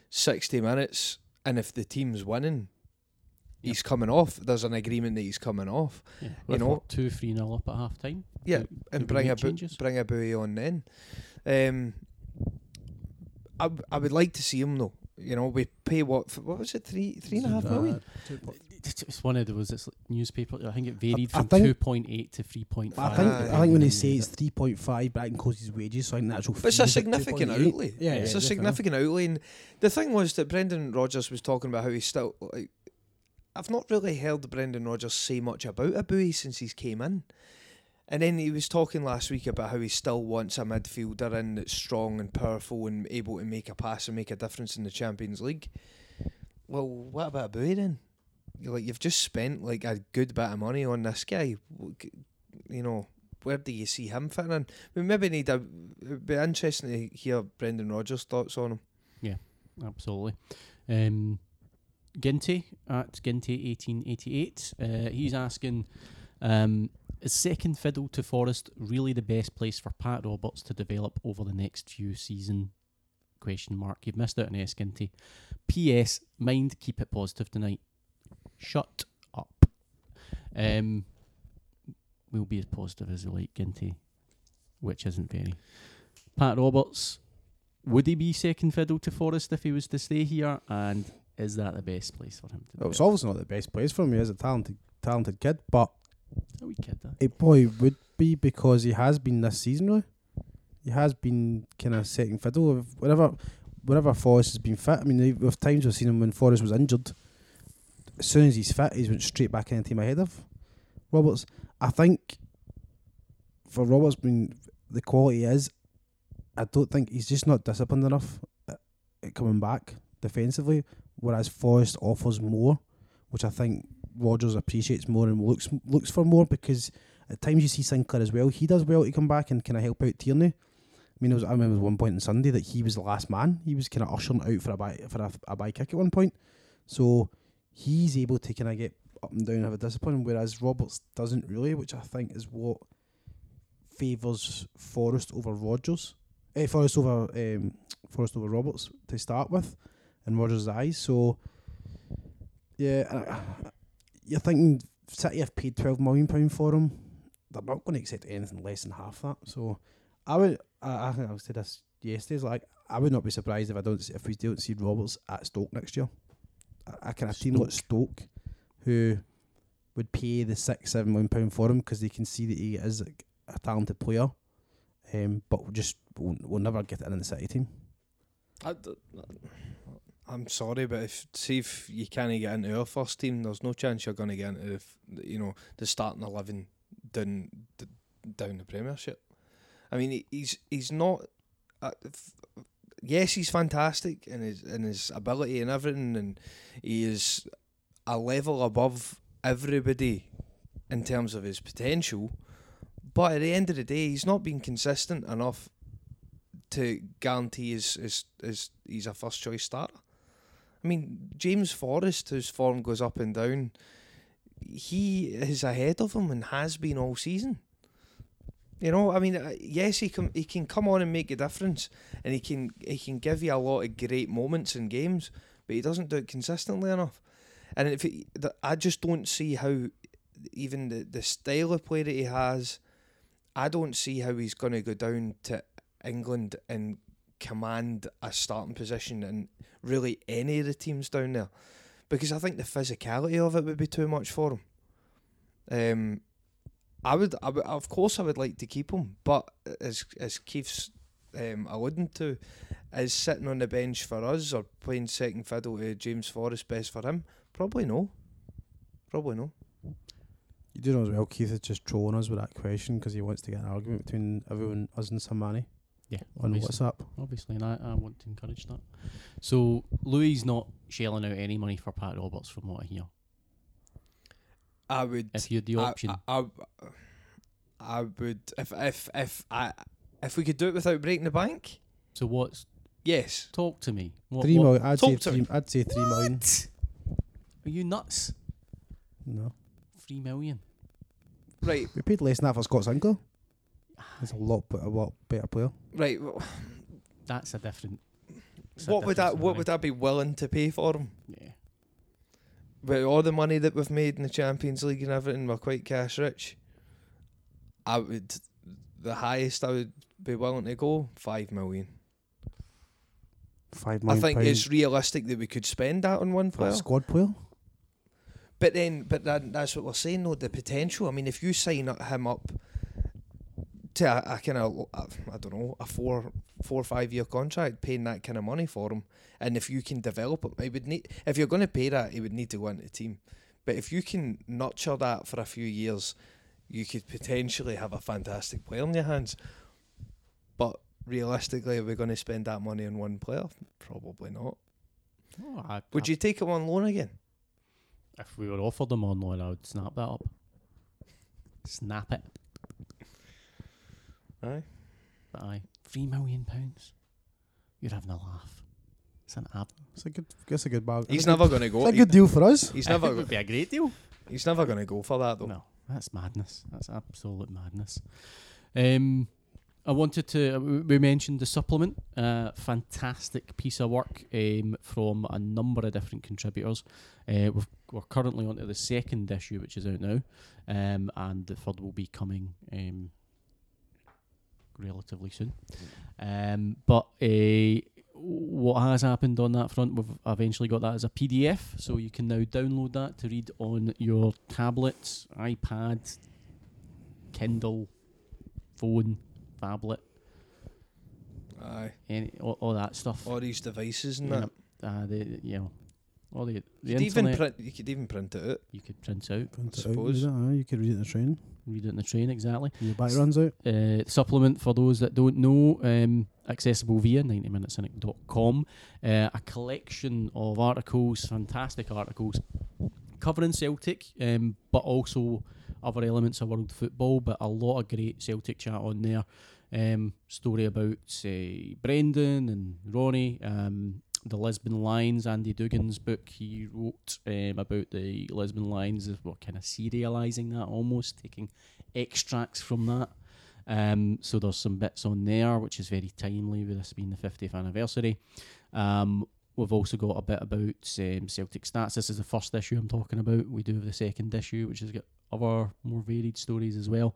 sixty minutes, and if the team's winning. Yep. He's coming off. There's an agreement that he's coming off. yeah, you know- what, two three nil up at half time. Yeah, Do- and do bring a bu- changes? bring Eboue on then. Um, I, w- I would like to see him though. You know, we pay what f- what was it three three and a half million. It's it's one of those. It's like newspaper. I think it varied I from think- two point eight to three point five. I think Aye. I think when they say it's three point five, but that includes his wages, so I think that's actual. But it's a significant 2.8. outlay. Yeah, it's yeah, a significant outlay. And the thing was that Brendan Rodgers was talking about how he's still like. I've not really heard Brendan Rodgers say much about Eboue since he's came in. And then he was talking last week about how he still wants a midfielder in that's strong and powerful and able to make a pass and make a difference in the Champions League. Well, what about Eboue then? You're like you've just spent like a good bit of money on this guy. You know, where do you see him fitting in? We maybe need a. It'd be interesting to hear Brendan Rodgers' thoughts on him. Yeah, absolutely. Um, Ginty at Ginty eighteen eighty eight. Uh, he's asking, um, is second fiddle to Forrest really the best place for Pat Roberts to develop over the next few season? Question mark. You've missed out on S Ginty. P.S. Mind keep it positive tonight. Shut up. Um, we'll be as positive as we like, Ginty, which isn't very. Pat Roberts, would he be second fiddle to Forrest if he was to stay here? And is that the best place for him to Well, it's obviously not the best place for him. He is a talented, talented kid, but A wee kid, eh? that. it probably would be because he has been this season. Really, he has been kind of second fiddle. Of whenever, whenever Forrest has been fit. I mean, with times we've seen him when Forrest was injured. As soon as he's fit, he's went straight back in the team ahead of Roberts. I think for Roberts, being the quality is, I don't think he's just not disciplined enough at coming back defensively. Whereas Forrest offers more, which I think Rodgers appreciates more and looks looks for more because at times you see Sinclair as well. He does well to come back and kind of help out Tierney. I mean, was, I remember one point on Sunday that he was the last man. He was kind of ushering out for a by for a, a by kick at one point. So he's able to kind of get up and down and have a discipline, whereas Roberts doesn't really, which I think is what favours Forrest over Rodgers. Eh, Forrest over um, Forrest over Roberts to start with, in Rodgers' eyes. So yeah, you're thinking City have paid twelve million pound for him. They're not going to accept anything less than half that. So I would. I, I think I said this yesterday. Like I would not be surprised if I don't. If we don't see Roberts at Stoke next year. I, I can have team like Stoke, who would pay the six seven million pound for him because they can see that he is like, a talented player. Um, but we'll just we'll, we'll never get it in the City team. I, am sorry, but if see if you can't get into our first team, there's no chance you're going to get into the, you know the starting eleven down down the Premiership. I mean, he's he's not. Uh, yes, he's fantastic in his in his ability and everything, and he is a level above everybody in terms of his potential. But at the end of the day, he's not been consistent enough to guarantee his, his, his he's a first choice starter. I mean, James Forrest, whose form goes up and down, he is ahead of him and has been all season. You know, I mean, uh, yes, he can he can come on and make a difference, and he can he can give you a lot of great moments in games, but he doesn't do it consistently enough. And if he, I just don't see how, even the the style of play that he has, I don't see how he's going to go down to England and command a starting position in really any of the teams down there, because I think the physicality of it would be too much for him. Um, I would, I would, of course, I would like to keep him, but as as Keith's um, alluding to, is sitting on the bench for us or playing second fiddle to James Forrest best for him? Probably no. Probably no. You do know as well, Keith is just trolling us with that question because he wants to get an argument between everyone, us and Samani Yeah, on obviously. WhatsApp. obviously, and I, I want to encourage that. So Louis not shelling out any money for Pat Roberts, from what I hear. I would. If you had the option, I, I, I would if if if I if we could do it without breaking the bank. so what's Yes. talk to me? What, Three what- million. I'd say Talk to three. me. I'd say three million. What? Are you nuts? No, Three million. Right. we paid less than that for Scott Sinclair. He's a lot, but a lot better player. Right. well, That's a different. it's a What would that? I what story. would I be willing to pay for him? Yeah. With all the money that we've made in the Champions League and everything, we're quite cash rich. I would the highest I would be willing to go five million. Five I million. think pound it's realistic that we could spend that on one for a player. squad player. But then, but that, that's what we're saying though. The potential. I mean, if you sign up him up to a, a kind of, I don't know, a four, four or five year contract, paying that kind of money for him, and if you can develop him, he would need. If you're going to pay that, he would need to go into the team. But if you can nurture that for a few years, you could potentially have a fantastic player in your hands. But realistically, are we going to spend that money on one player? Probably not. Oh, I, Would I- you take him on loan again? If we were offered them on loan, I would snap that up. Snap it. Aye. But aye, three million pounds. You're having a laugh. It's an ab. It's a good, it's a good bag. He's it's never going to it's go. a good deal for us. He's it never. would be a great deal. He's never going to go for that though. No, that's madness. That's absolute madness. Um, I wanted to. uh, we- We mentioned the supplement. Uh, fantastic piece of work um, from a number of different contributors. Uh, we've, we're currently on to the second issue, which is out now, um, and the third will be coming um, relatively soon. Um, but uh, what has happened on that front, we've eventually got that as a PDF, so you can now download that to read on your tablet, iPad, Kindle, phone, tablet, Aye. any all, all that stuff. All these devices and Yeah, that. uh, the you know all the the You could even internet print. You could even print it out. you could print out, Print it out, suppose. read it, aye, you could read it in the train. read it in the train exactly. Your battery runs out. uh, supplement for those that don't know, um, accessible via 90minutecynic.com. Uh, a collection of articles, fantastic articles, covering Celtic, um, but also other elements of world football. But a lot of great Celtic chat on there. Um, story about say Brendan and Ronnie. Um, the Lisbon Lions, Andy Dugan's book he wrote um, about the Lisbon Lions, is what kind of serialising that almost, taking extracts from that. Um, so there's some bits on there which is very timely with this being the 50th anniversary. Um, we've also got a bit about um, Celtic stats. This is the first issue I'm talking about. We do have the second issue, which has got other more varied stories as well.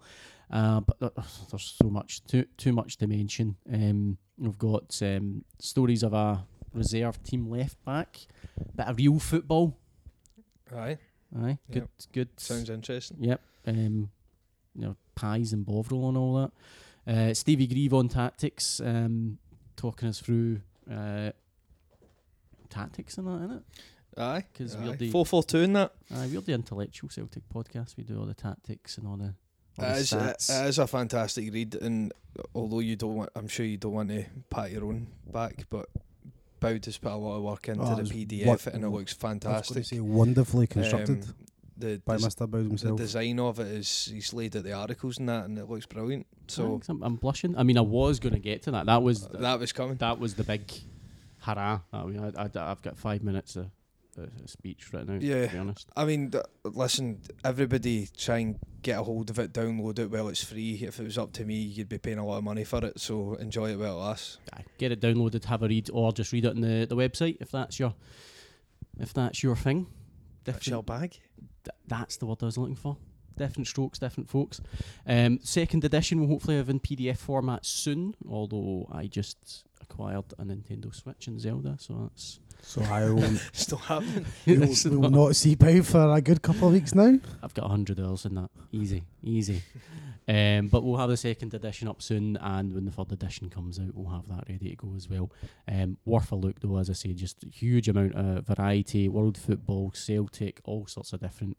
Uh, but there- there's so much too too much to mention. Um, we've got um, stories of a reserve team left back, bit of real football. Aye. Aye, good, good. Sounds interesting. Yep. Um, you know, pies and bovril and all that. Uh, Stevie Grieve on tactics, um, talking us through uh, tactics and that, innit? Aye. 'Cause aye. we're the- four four two in that. Aye, we're the intellectual Celtic podcast. We do all the tactics and all the, all It the is, it a fantastic read, and although you don't want, I'm sure you don't want to pat your own back, but Boud has put a lot of work into Oh, the PDF, what- and it looks I was going to fantastic. say wonderfully constructed Um, the by des- Mr. Boud the design of it is he's laid out the articles and that, and it looks brilliant. So I'm, I'm blushing. I mean, I was going to get to that. That was that was coming. that was the big hurrah. I mean, I, I, have got five minutes of, of speech written out. Yeah. to be honest. I mean, th- listen, everybody try and get a hold of it, download it while it's free. If it was up to me, you'd be paying a lot of money for it. So enjoy it while it lasts. Aye, get it downloaded, have a read, or just read it on the, the website if that's your if that's your thing. That's your bag. th- that's the word I was looking for. Different strokes, different folks. Um, second edition will hopefully have in PDF format soon. Although I just acquired a Nintendo Switch and Zelda, so that's So I will, Still happening. we will, we will not- not see Boud for a good couple of weeks now. I've got a hundred dollars in that. Easy, easy. um, but we'll have the second edition up soon, and when the third edition comes out, we'll have that ready to go as well. Um, worth a look though, as I say, just a huge amount of variety, world football, Celtic, all sorts of different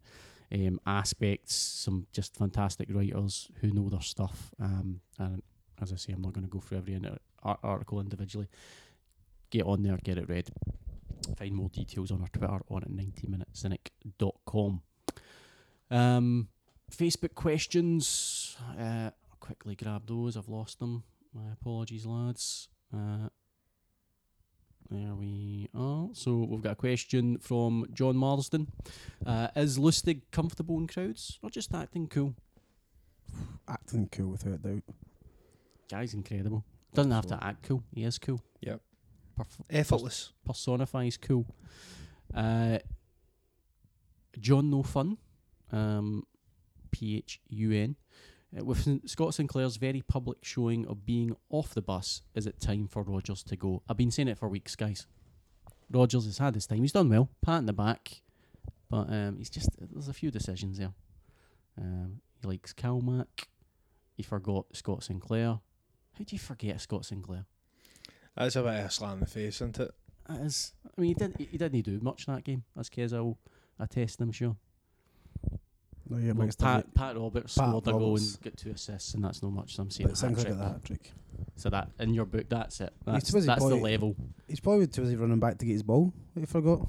um, aspects. Some just fantastic writers who know their stuff. Um, and as I say, I'm not going to go through every article individually. Get on there, get it read. Find more details on our Twitter on at 90minutecynic.com. Um, Facebook questions. Uh, I'll quickly grab those. I've lost them. My apologies, lads. Uh, there we are. So we've got a question from John Marsden. Uh, is Lustig comfortable in crowds or just acting cool? Acting cool without doubt. Guy's incredible. Doesn't have to act cool. He is cool. Yep. Perf- Effortless. personifies cool. Uh, John No Fun, um, P H U N. Uh, with Scott Sinclair's very public showing of being off the bus, is it time for Rodgers to go? I've been saying it for weeks, guys. Rodgers has had his time. He's done well, pat in the back, But um, he's just there's a few decisions there. Um, he likes Calmac. He forgot Scott Sinclair. How do you forget Scott Sinclair? That's a bit of a slam in the face, isn't it? That is, I mean, he didn't he didn't do much that game. As Keza will attest, I'm sure. No, yeah, Well, mixed Pat, Pat Roberts Pat scored a goal and got two assists, and that's not much. So I'm saying But a Sinclair hat-trick. got the hat trick. So that in your book, that's it. That's, busy that's the level. He's probably too busy running back to get his ball that he forgot.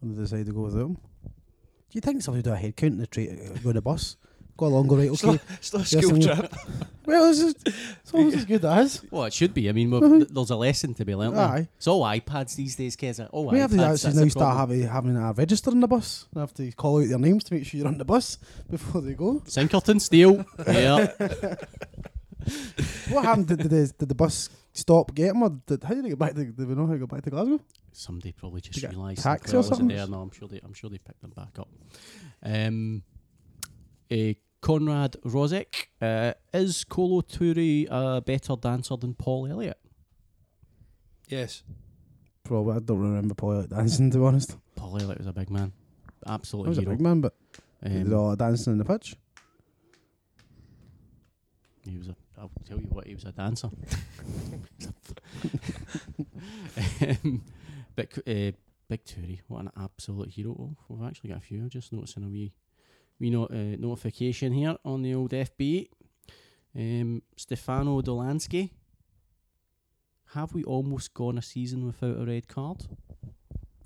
And they decided to go with him. Do you think somebody do a head count in the tra- uh, go on the bus? Go along, go right, okay. It's not a Yes, school and- trip. well, it's, just, it's almost as good as. Well, it should be. I mean, we've- Mhm. th- there's a lesson to be learnt. there. Aye. It's all iPads these days, Keza. Oh, We have to iPads, actually that's now the start problem. having, having a register on the bus. We have to call out their names to make sure you're on the bus before they go. Sinkerton Steel. yeah. What happened? Did, did, the, did the bus stop getting them? Or did, how did they get back to, did we know how to get back to Glasgow? Somebody probably just get a realised taxi or wasn't something? there. No, I'm sure they. I'm sure they picked them back up. Um, eh, Conrad Rozek uh, is Kolo Toure a better dancer than Paul Elliott? Yes. Probably. I don't remember Paul Elliott dancing, to be honest. Paul Elliott was a big man, Absolutely. He was a big man, but he did Um, all the dancing in the pitch. He was a. I'll tell you what, he was a dancer. um, big, uh, big Tory, what an absolute hero! Oh, we've actually got a few. I'm just noticing a wee, wee not, uh, notification here on the old FB. Um, Stefano Dolansky. Have we almost gone a season without a red card?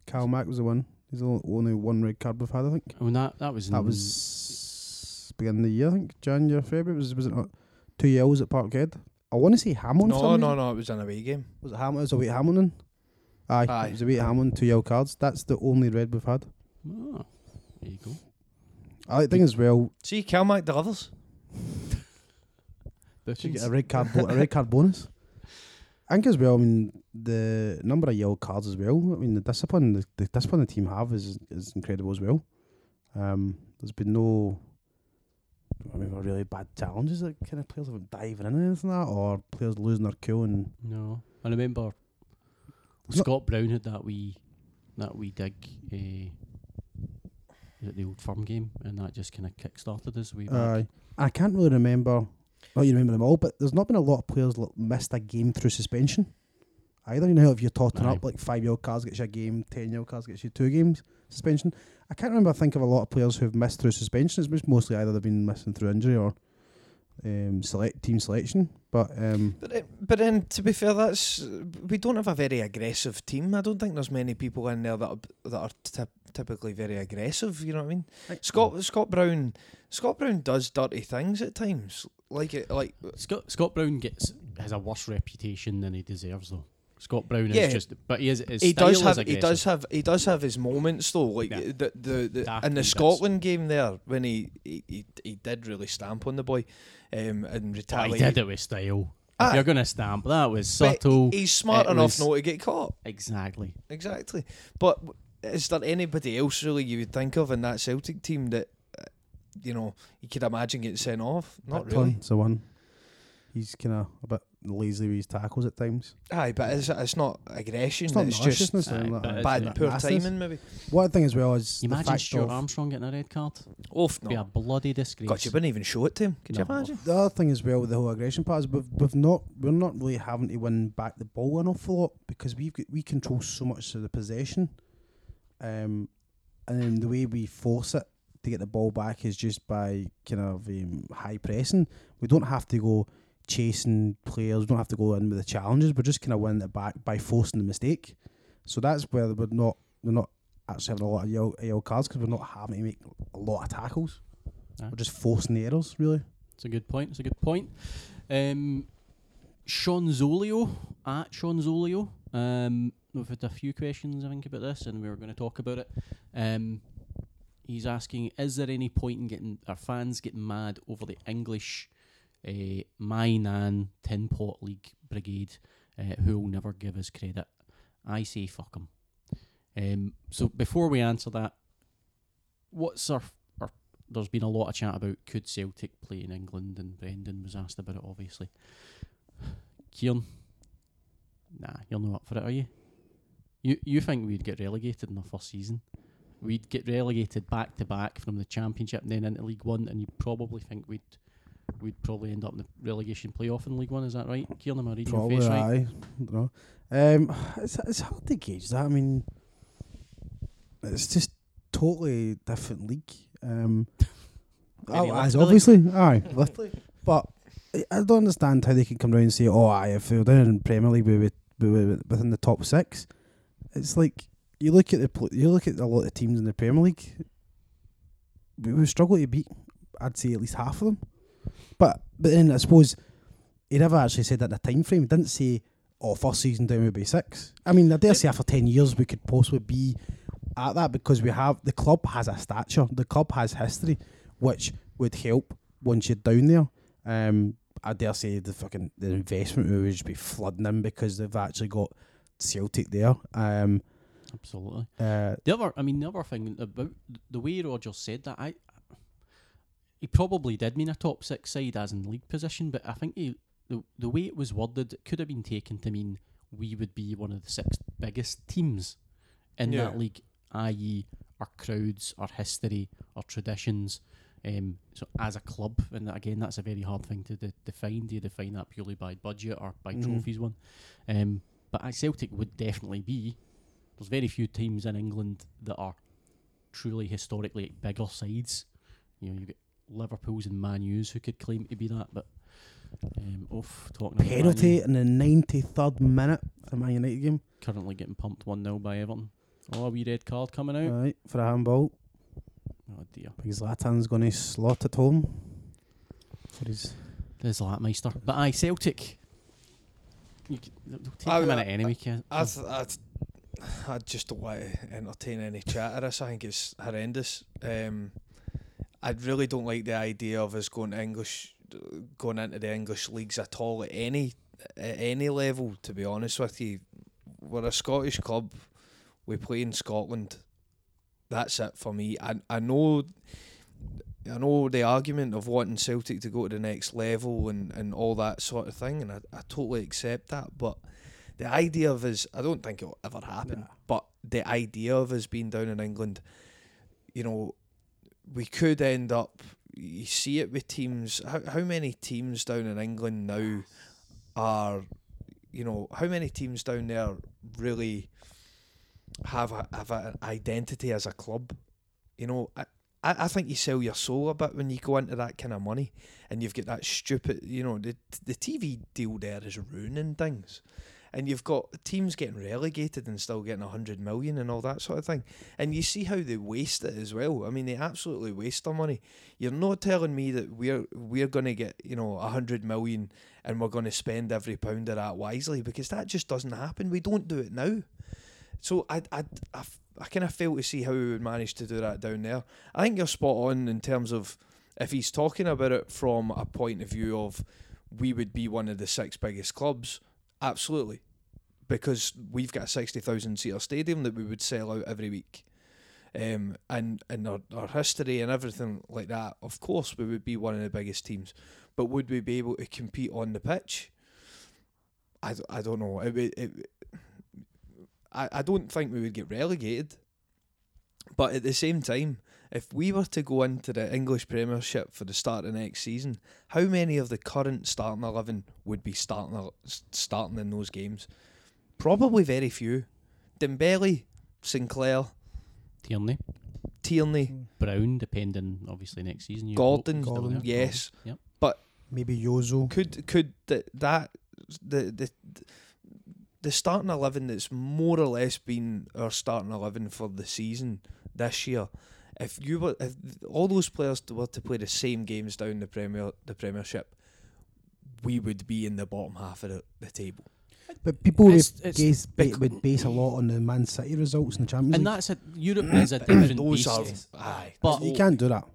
Cal Mack was the one. He's the only one red card we've had, I think. I mean that that was That in- was beginning of the year, I think. January, February. Was, was it not two yells at Parkhead? I want to say Hamilton. No, no, no. It was an away game. Was it Hamilton? It was away at Hamilton. Aye, Aye. it was away at Hamilton. Two yellow cards. That's the only red we've had. Oh, there you go. I think as well. See, Calmac delivers. You Bookings. get a red card, bo- a red card bonus. I think as well. I mean, the number of yellow cards as well. I mean, the discipline, the, the discipline the team have is is incredible as well. Um, there's been no, I mean, really bad challenges that kind of players have diving in and anything like that, or players losing their cool and No, I remember Scott Brown had that wee that wee dig uh, at the old firm game, and that just kind of kick-started us. We Aye. I can't really remember. Not you remember them all, but there's not been a lot of players that missed a game through suspension. Either you know if you're totting Aye. up like five yellow cards gets you a game, ten yellow cards gets you two games suspension. I can't remember. I think of a lot of players who've missed through suspension. It's mostly either they've been missing through injury or um, select team selection. But um, But uh, but then to be fair, that's we don't have a very aggressive team. I don't think there's many people in there that are, that are typ- typically very aggressive. You know what I mean? Scott Scott Brown Scott Brown does dirty things at times. Like it, like Scott Scott Brown gets has a worse reputation than he deserves, though. Scott Brown Yeah. is just, but he is. His he does have he does have he does have his moments though. Like Yeah. the the, the Dark in the bits. Scotland game there when he, he he he did really stamp on the boy, um, and But he retaliate. did it with style. Ah. if you're gonna stamp, that was subtle. He's smart It enough was- not to get caught. exactly. Exactly. But w- is there anybody else really you would think of in that Celtic team that uh, you know you could imagine getting sent off? Not Bitton, really. It's the one. He's kind of a bit lazy with his tackles at times. Aye, but it's, it's not aggression. It's It's, just Aye, or anything but like it's bad, poor Nastiness. timing maybe. One thing as well is You the imagine fact Stuart of Armstrong getting a red card? Oof, Be a bloody disgrace. God, you wouldn't even show it to him. Could you imagine? The other thing as well with the whole aggression part is we've, we've not we're not really having to win back the ball an awful lot because we've got, we control so much of the possession, um, and then the way we force it to get the ball back is just by kind of um, high pressing. We don't have to go chasing players. We don't have to go in with the challenges. We're just kind of winning it back by forcing the mistake. So that's where we're not we're not actually having a lot of yellow, yellow cards because we're not having to make a lot of tackles. We're just forcing the errors really. It's a good point. It's a good point. Um, Sean Zolio at Sean Zolio. Um, we've had a few questions I think about this, and we were going to talk about it. Um, he's asking: Is there any point in getting our fans getting mad over the English, uh, my nan tin pot league brigade, uh, who will never give us credit? I say fuck 'em. Um, so before we answer that, what's our our there's been a lot of chat about could Celtic play in England, and Brendan was asked about it, obviously. Ciaran, nah, you're not up for it, are you? You you think we'd get relegated in the first season? we'd get relegated back to back from the Championship and then into League One, and you probably think we'd we'd probably end up in the relegation playoff in League One. Is that right? Ciaran, am I reading your face right? don't. Um, it's, it's hard to gauge that. I mean, it's just totally different league. Um, oh, as obviously, aye, literally. But I- don't understand how they can come round and say, "Oh, I if we were down in Premier League, we would we were within the top six. It's like you look at the you look at a lot of teams in the Premier League. We would struggle to beat. I'd say at least half of them. But but then I suppose he never actually said that in a time frame. He didn't say, "Oh, first season down would be six. I mean, I dare say after ten years we could possibly be at that because we have the club has a stature, the club has history, which would help once you're down there. Um, I dare say the fucking the investment would just be flooding them because they've actually got Celtic there. Um, Absolutely. uh, The other, I mean, the other thing about the way Rodgers said that, I he probably did mean a top six side as in league position, but I think he, the the way it was worded it could have been taken to mean we would be one of the six biggest teams in Yeah. that league, i.e., our crowds, our history, our traditions. Um, so as a club, and again, that's a very hard thing to de- define. Do you define that purely by budget or by Mhm. trophies won? Um, but Celtic would definitely be. There's very few teams in England that are truly historically bigger sides. You know, you get Liverpool's and Man U's who could claim to be that, but um, off talking penalty in the ninety third minute of the Man United game. currently getting pumped one 0 by Everton. Oh, a wee red card coming out. Right for a handball. Oh dear, Because Zlatan's going to slot it home for his. there's Latmeister. But aye, Celtic. You c- they'll take I- a minute I- anyway. Ke- I, th- I, th- I just don't want to entertain any chatter. this. I think it's horrendous. Um, I really don't like the idea of us going to English, going into the English leagues at all at any at any level. To be honest with you, we're a Scottish club. We play in Scotland. That's it for me. I I know. I know the argument of wanting Celtic to go to the next level and, and all that sort of thing, and I, I totally accept that. But the idea of us, I don't think it'll ever happen, Nah. but the idea of us being down in England, you know, we could end up, you see it with teams, how, how many teams down in England now are, you know, how many teams down there really have a, have an identity as a club? You know, I, I think you sell your soul a bit when you go into that kind of money and you've got that stupid, you know, the the TV deal there is ruining things. And you've got teams getting relegated and still getting a hundred million and all that sort of thing. And you see how they waste it as well. I mean, they absolutely waste their money. You're not telling me that we're we're going to get you know a hundred million and we're going to spend every pound of that wisely because that just doesn't happen. We don't do it now. So I I I, I kind of fail to see how we would manage to do that down there. I think you're spot on in terms of if he's talking about it from a point of view of we would be one of the six biggest clubs, absolutely, because we've got a sixty thousand seater stadium that we would sell out every week, um, and and our, our history and everything like that. Of course, we would be one of the biggest teams, but would we be able to compete on the pitch? I, I don't know. It, it, I, I don't think we would get relegated. But at the same time, if we were to go into the English Premiership for the start of next season, how many of the current starting eleven would be starting starting in those games? Probably very few. Dembele, Sinclair, Tierney, Tierney, hmm. Brown, depending obviously next season. you Gordon, hope, Gordon, there. yes. Yep. Maybe Jozo. Could could th- that the the the starting eleven that's more or less been our starting eleven for the season this year? If you were if all those players were to play the same games down the premier the Premiership, we would be in the bottom half of the, the table. But people would It's- it's base, ba- bec- would base a lot on the Man City results in the Champions And League. that's a Europe is a different Those beast. are aye, But- you can't do that.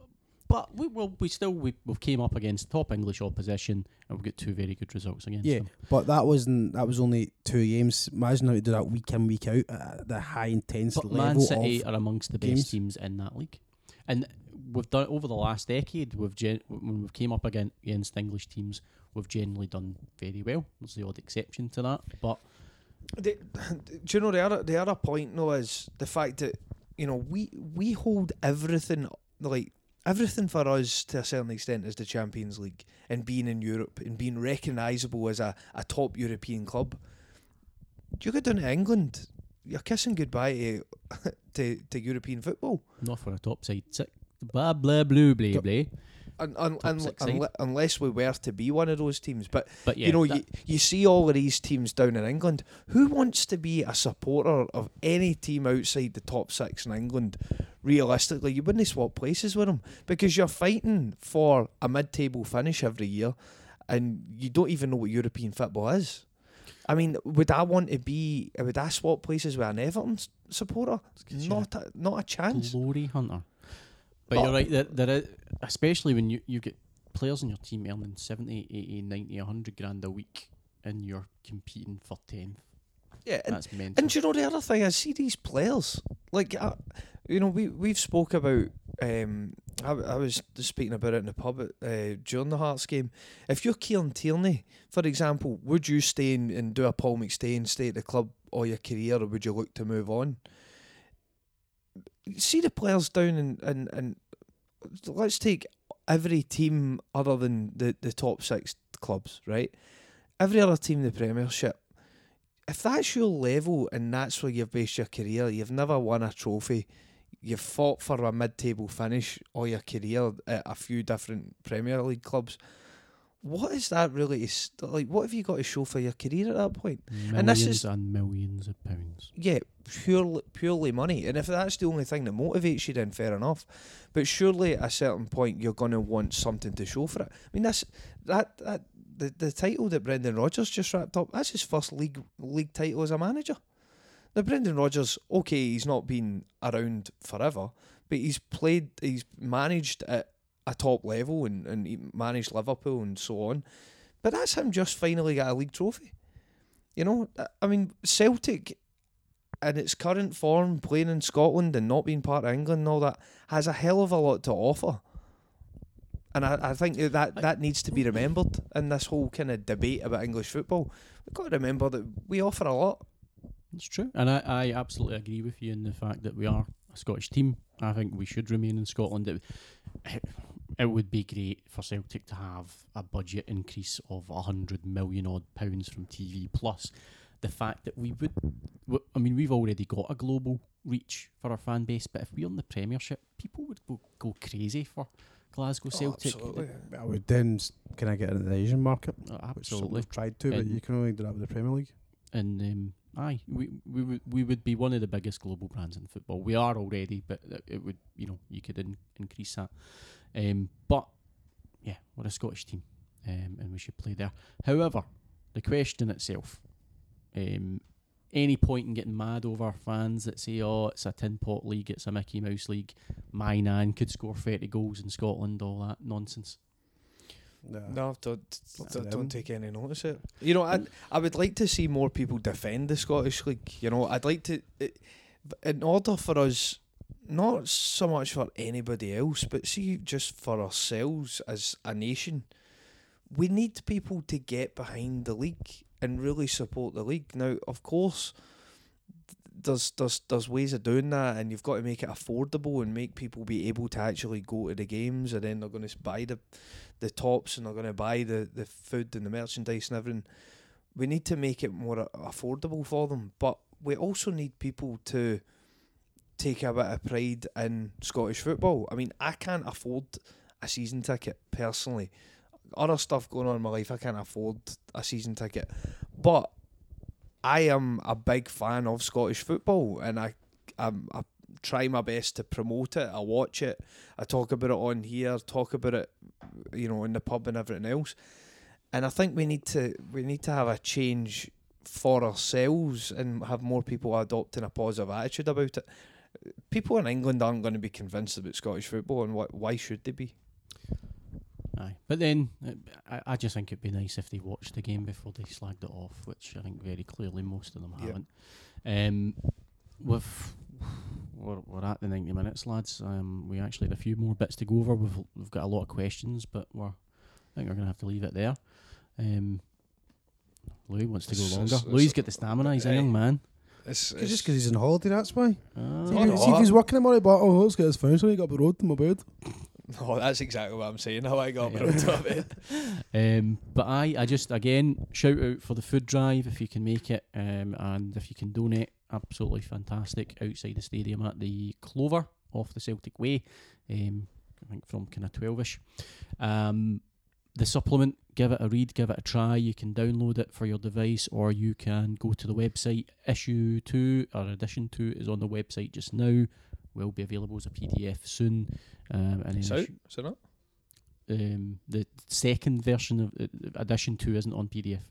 But we well, we still we we've came up against top English opposition and we've got two very good results against Yeah, them. but that wasn't. That was only two games. Imagine how to do that week in, week out at the high intensity But Man level City of. are amongst the games. best teams in that league, and we've done over the last decade. We've gen- when we've came up again against English teams, we've generally done very well. There's the odd exception to that, but The, do you know the other the other point though is the fact that you know, we we hold everything like everything for us to a certain extent is the Champions League and being in Europe and being recognisable as a, a top European club. You go down to England, you're kissing goodbye to to, to European football. Not for a top side six. Blah blah blue blah blah. Un, un, un, six side. unle- unless we were to be one of those teams, but But yeah, you know, that- you, you see all of these teams down in England. Who wants to be a supporter of any team outside the top six in England? Realistically, you wouldn't swap places with them because you're fighting for a mid-table finish every year, and you don't even know what European football is. I mean, would I want to be? Would I swap places with an Everton supporter? 'cause you're a Not, a, not a chance. glory hunter. But But- you're right, there, there is, especially when you, you get players in your team earning 70, 80, 90, 100 grand a week and you're competing for 10th. Yeah, and That's mental. And you know the other thing? I see these players like, uh, you know, we we've spoke about. Um, I, I was just speaking about it in the pub uh, during the Hearts game. If you're Kieran Tierney, for example, would you stay in, and do a Paul McStay and stay at the club all your career, or would you look to move on? See the players down and and and let's take every team other than the the top six clubs, right? Every other team in the Premiership if that's your level and that's where you've based your career, you've never won a trophy, you've fought for a mid-table finish all your career at a few different Premier League clubs. What is that really? st- Like, what have you got to show for your career at that point? millions and this is- and millions of pounds. Yeah, purely purely money. And if that's the only thing that motivates you, then fair enough. But surely at a certain point you're going to want something to show for it. I mean, that's that that the the title that Brendan Rodgers just wrapped up. That's his first league league title as a manager. Now Brendan Rodgers, okay, he's not been around forever, but he's played, he's managed at a top level and and he managed Liverpool and so on. But that's him just finally got a league trophy. You know, I- I mean Celtic in its current form, playing in Scotland and not being part of England and all that, has a hell of a lot to offer. And I, I think that, that that needs to be remembered in this whole kind of debate about English football. We've got to remember that we offer a lot. It's true. And I, I absolutely agree with you in the fact that we are a Scottish team. I think we should remain in Scotland. It, it would be great for Celtic to have a budget increase of a hundred million odd pounds from TV plus the fact that we would. w- I mean, we've already got a global reach for our fan base, but if we're won the Premiership, people would go, go crazy for Glasgow Celtic. I would then can I get into the Asian market? Uh, Which some absolutely. have tried to, but And- you can only do that with the Premier League. and um, aye, we we would we would be one of the biggest global brands in football. We are already, but it- it would you know you could in, increase that. Um, but yeah, we're a Scottish team, um, and we should play there. However, the question itself, um, any point in getting mad over fans that say, "Oh, it's a tin pot league, it's a Mickey Mouse league," my nan could score thirty goals in Scotland, all that nonsense. No. No, don't don't, don't take any notice of it. You know, I I would like to see more people defend the Scottish league. You know, I'd like to, it, in order for us, not so much for anybody else, but see just for ourselves as a nation, we need people to get behind the league and really support the league. Now, of course. There's, there's there's ways of doing that, and you've got to make it affordable and make people be able to actually go to the games, and then they're going to buy the the tops and they're going to buy the, the food and the merchandise and everything. We need to make it more affordable for them, but we also need people to take a bit of pride in Scottish football. I mean, I can't afford a season ticket personally. Other stuff going on in my life, I can't afford a season ticket, but I am a big fan of Scottish football, and I I'm, I try my best to promote it. I watch it. I talk about it on here. Talk about it, you know, in the pub and everything else. And I think we need to we need to have a change for ourselves and have more people adopting a positive attitude about it. People in England aren't going to be convinced about Scottish football, and wh- why should they be? Aye, but then I, I just think it'd be nice if they watched the game before they slagged it off, which I think very clearly most of them Yeah. haven't. Um, with we're, we're at the ninety minutes, lads. Um, we actually had a few more bits to go over. We've we've got a lot of questions, but we're I think we're gonna have to leave it there. Um, Louis wants to go longer. Louis got the stamina. He's a young man. It's, It's it's just because he's on holiday, that's why. Ah. See, if, no. he- see if he's working tomorrow, but oh, let's get his phone so he got up the road to my bed. oh, that's exactly what I'm saying. How I got Yeah. around to it. Um, but I, I just again shout out for the food drive if you can make it, um, and if you can donate, absolutely fantastic. Outside the stadium at the Clover off the Celtic Way, um, I think from kind of twelve-ish. Um, the supplement, give it a read, give it a try. You can download it for your device, or you can go to the website. Issue two or edition two is on the website just now. Will be available as a PDF soon. Um, and It's out, is it not? um, the second version of uh, edition two isn't on PDF.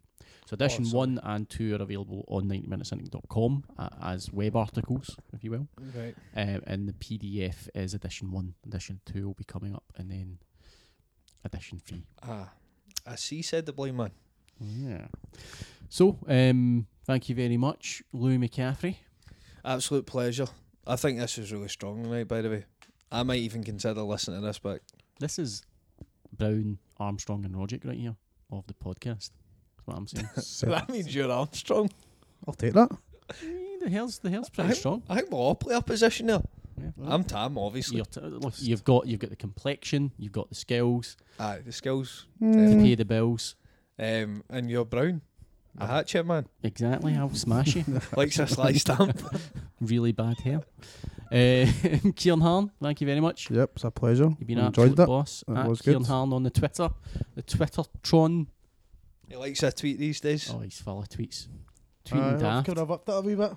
So edition sorry. one and two are available on 90minutecynic.com uh, as web articles, if you will. Right. Um, and the PDF is edition one. Edition two will be coming up, and then edition three. Ah, I see, said the blind man. Yeah. So, um, thank you very much, Louis McCaffrey. Absolute pleasure. I think this was really strong tonight, by the way. I might even consider listening to this back. This is Brown, Armstrong, and Rogic right here of the podcast. That's what I'm saying. So that means you're Armstrong. I'll take that. Eh, the hell's the hell's pretty I- strong. I think we'll all play a position there. Yeah. I'm Tam, obviously. You're t- look, you've got you've got the complexion, you've got the skills Aye, the skills. to Mm. pay the bills. Um, and you're brown. A hatchet man. Exactly, I'll smash you. Likes a sly stamp. really bad hair. Uh, Ciaran Harran, thank you very much. Yep, it's a pleasure. You've been an Enjoyed absolute that. boss. It At was Ciaran good. Harran on the Twitter, the Twittertron. he likes a tweet these days. Oh, he's full of tweets. Aye, Tweeting I've daft. could have upped that a wee bit.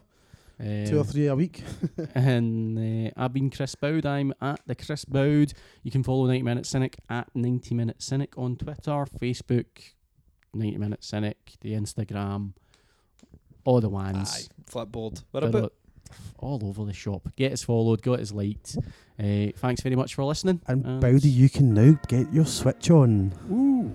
Um, Two or three a week. And uh, I've been Chris Boud. I'm at the Chris Boud. You can follow 90 Minute Cynic at 90 Minute Cynic on Twitter, Facebook, 90 Minute Cynic, the Instagram, all the Aye, ones. flipboard. What about? all over the shop. Get us followed, get us liked. Uh, thanks very much for listening. And Bowdy, you can now get your switch on. Ooh.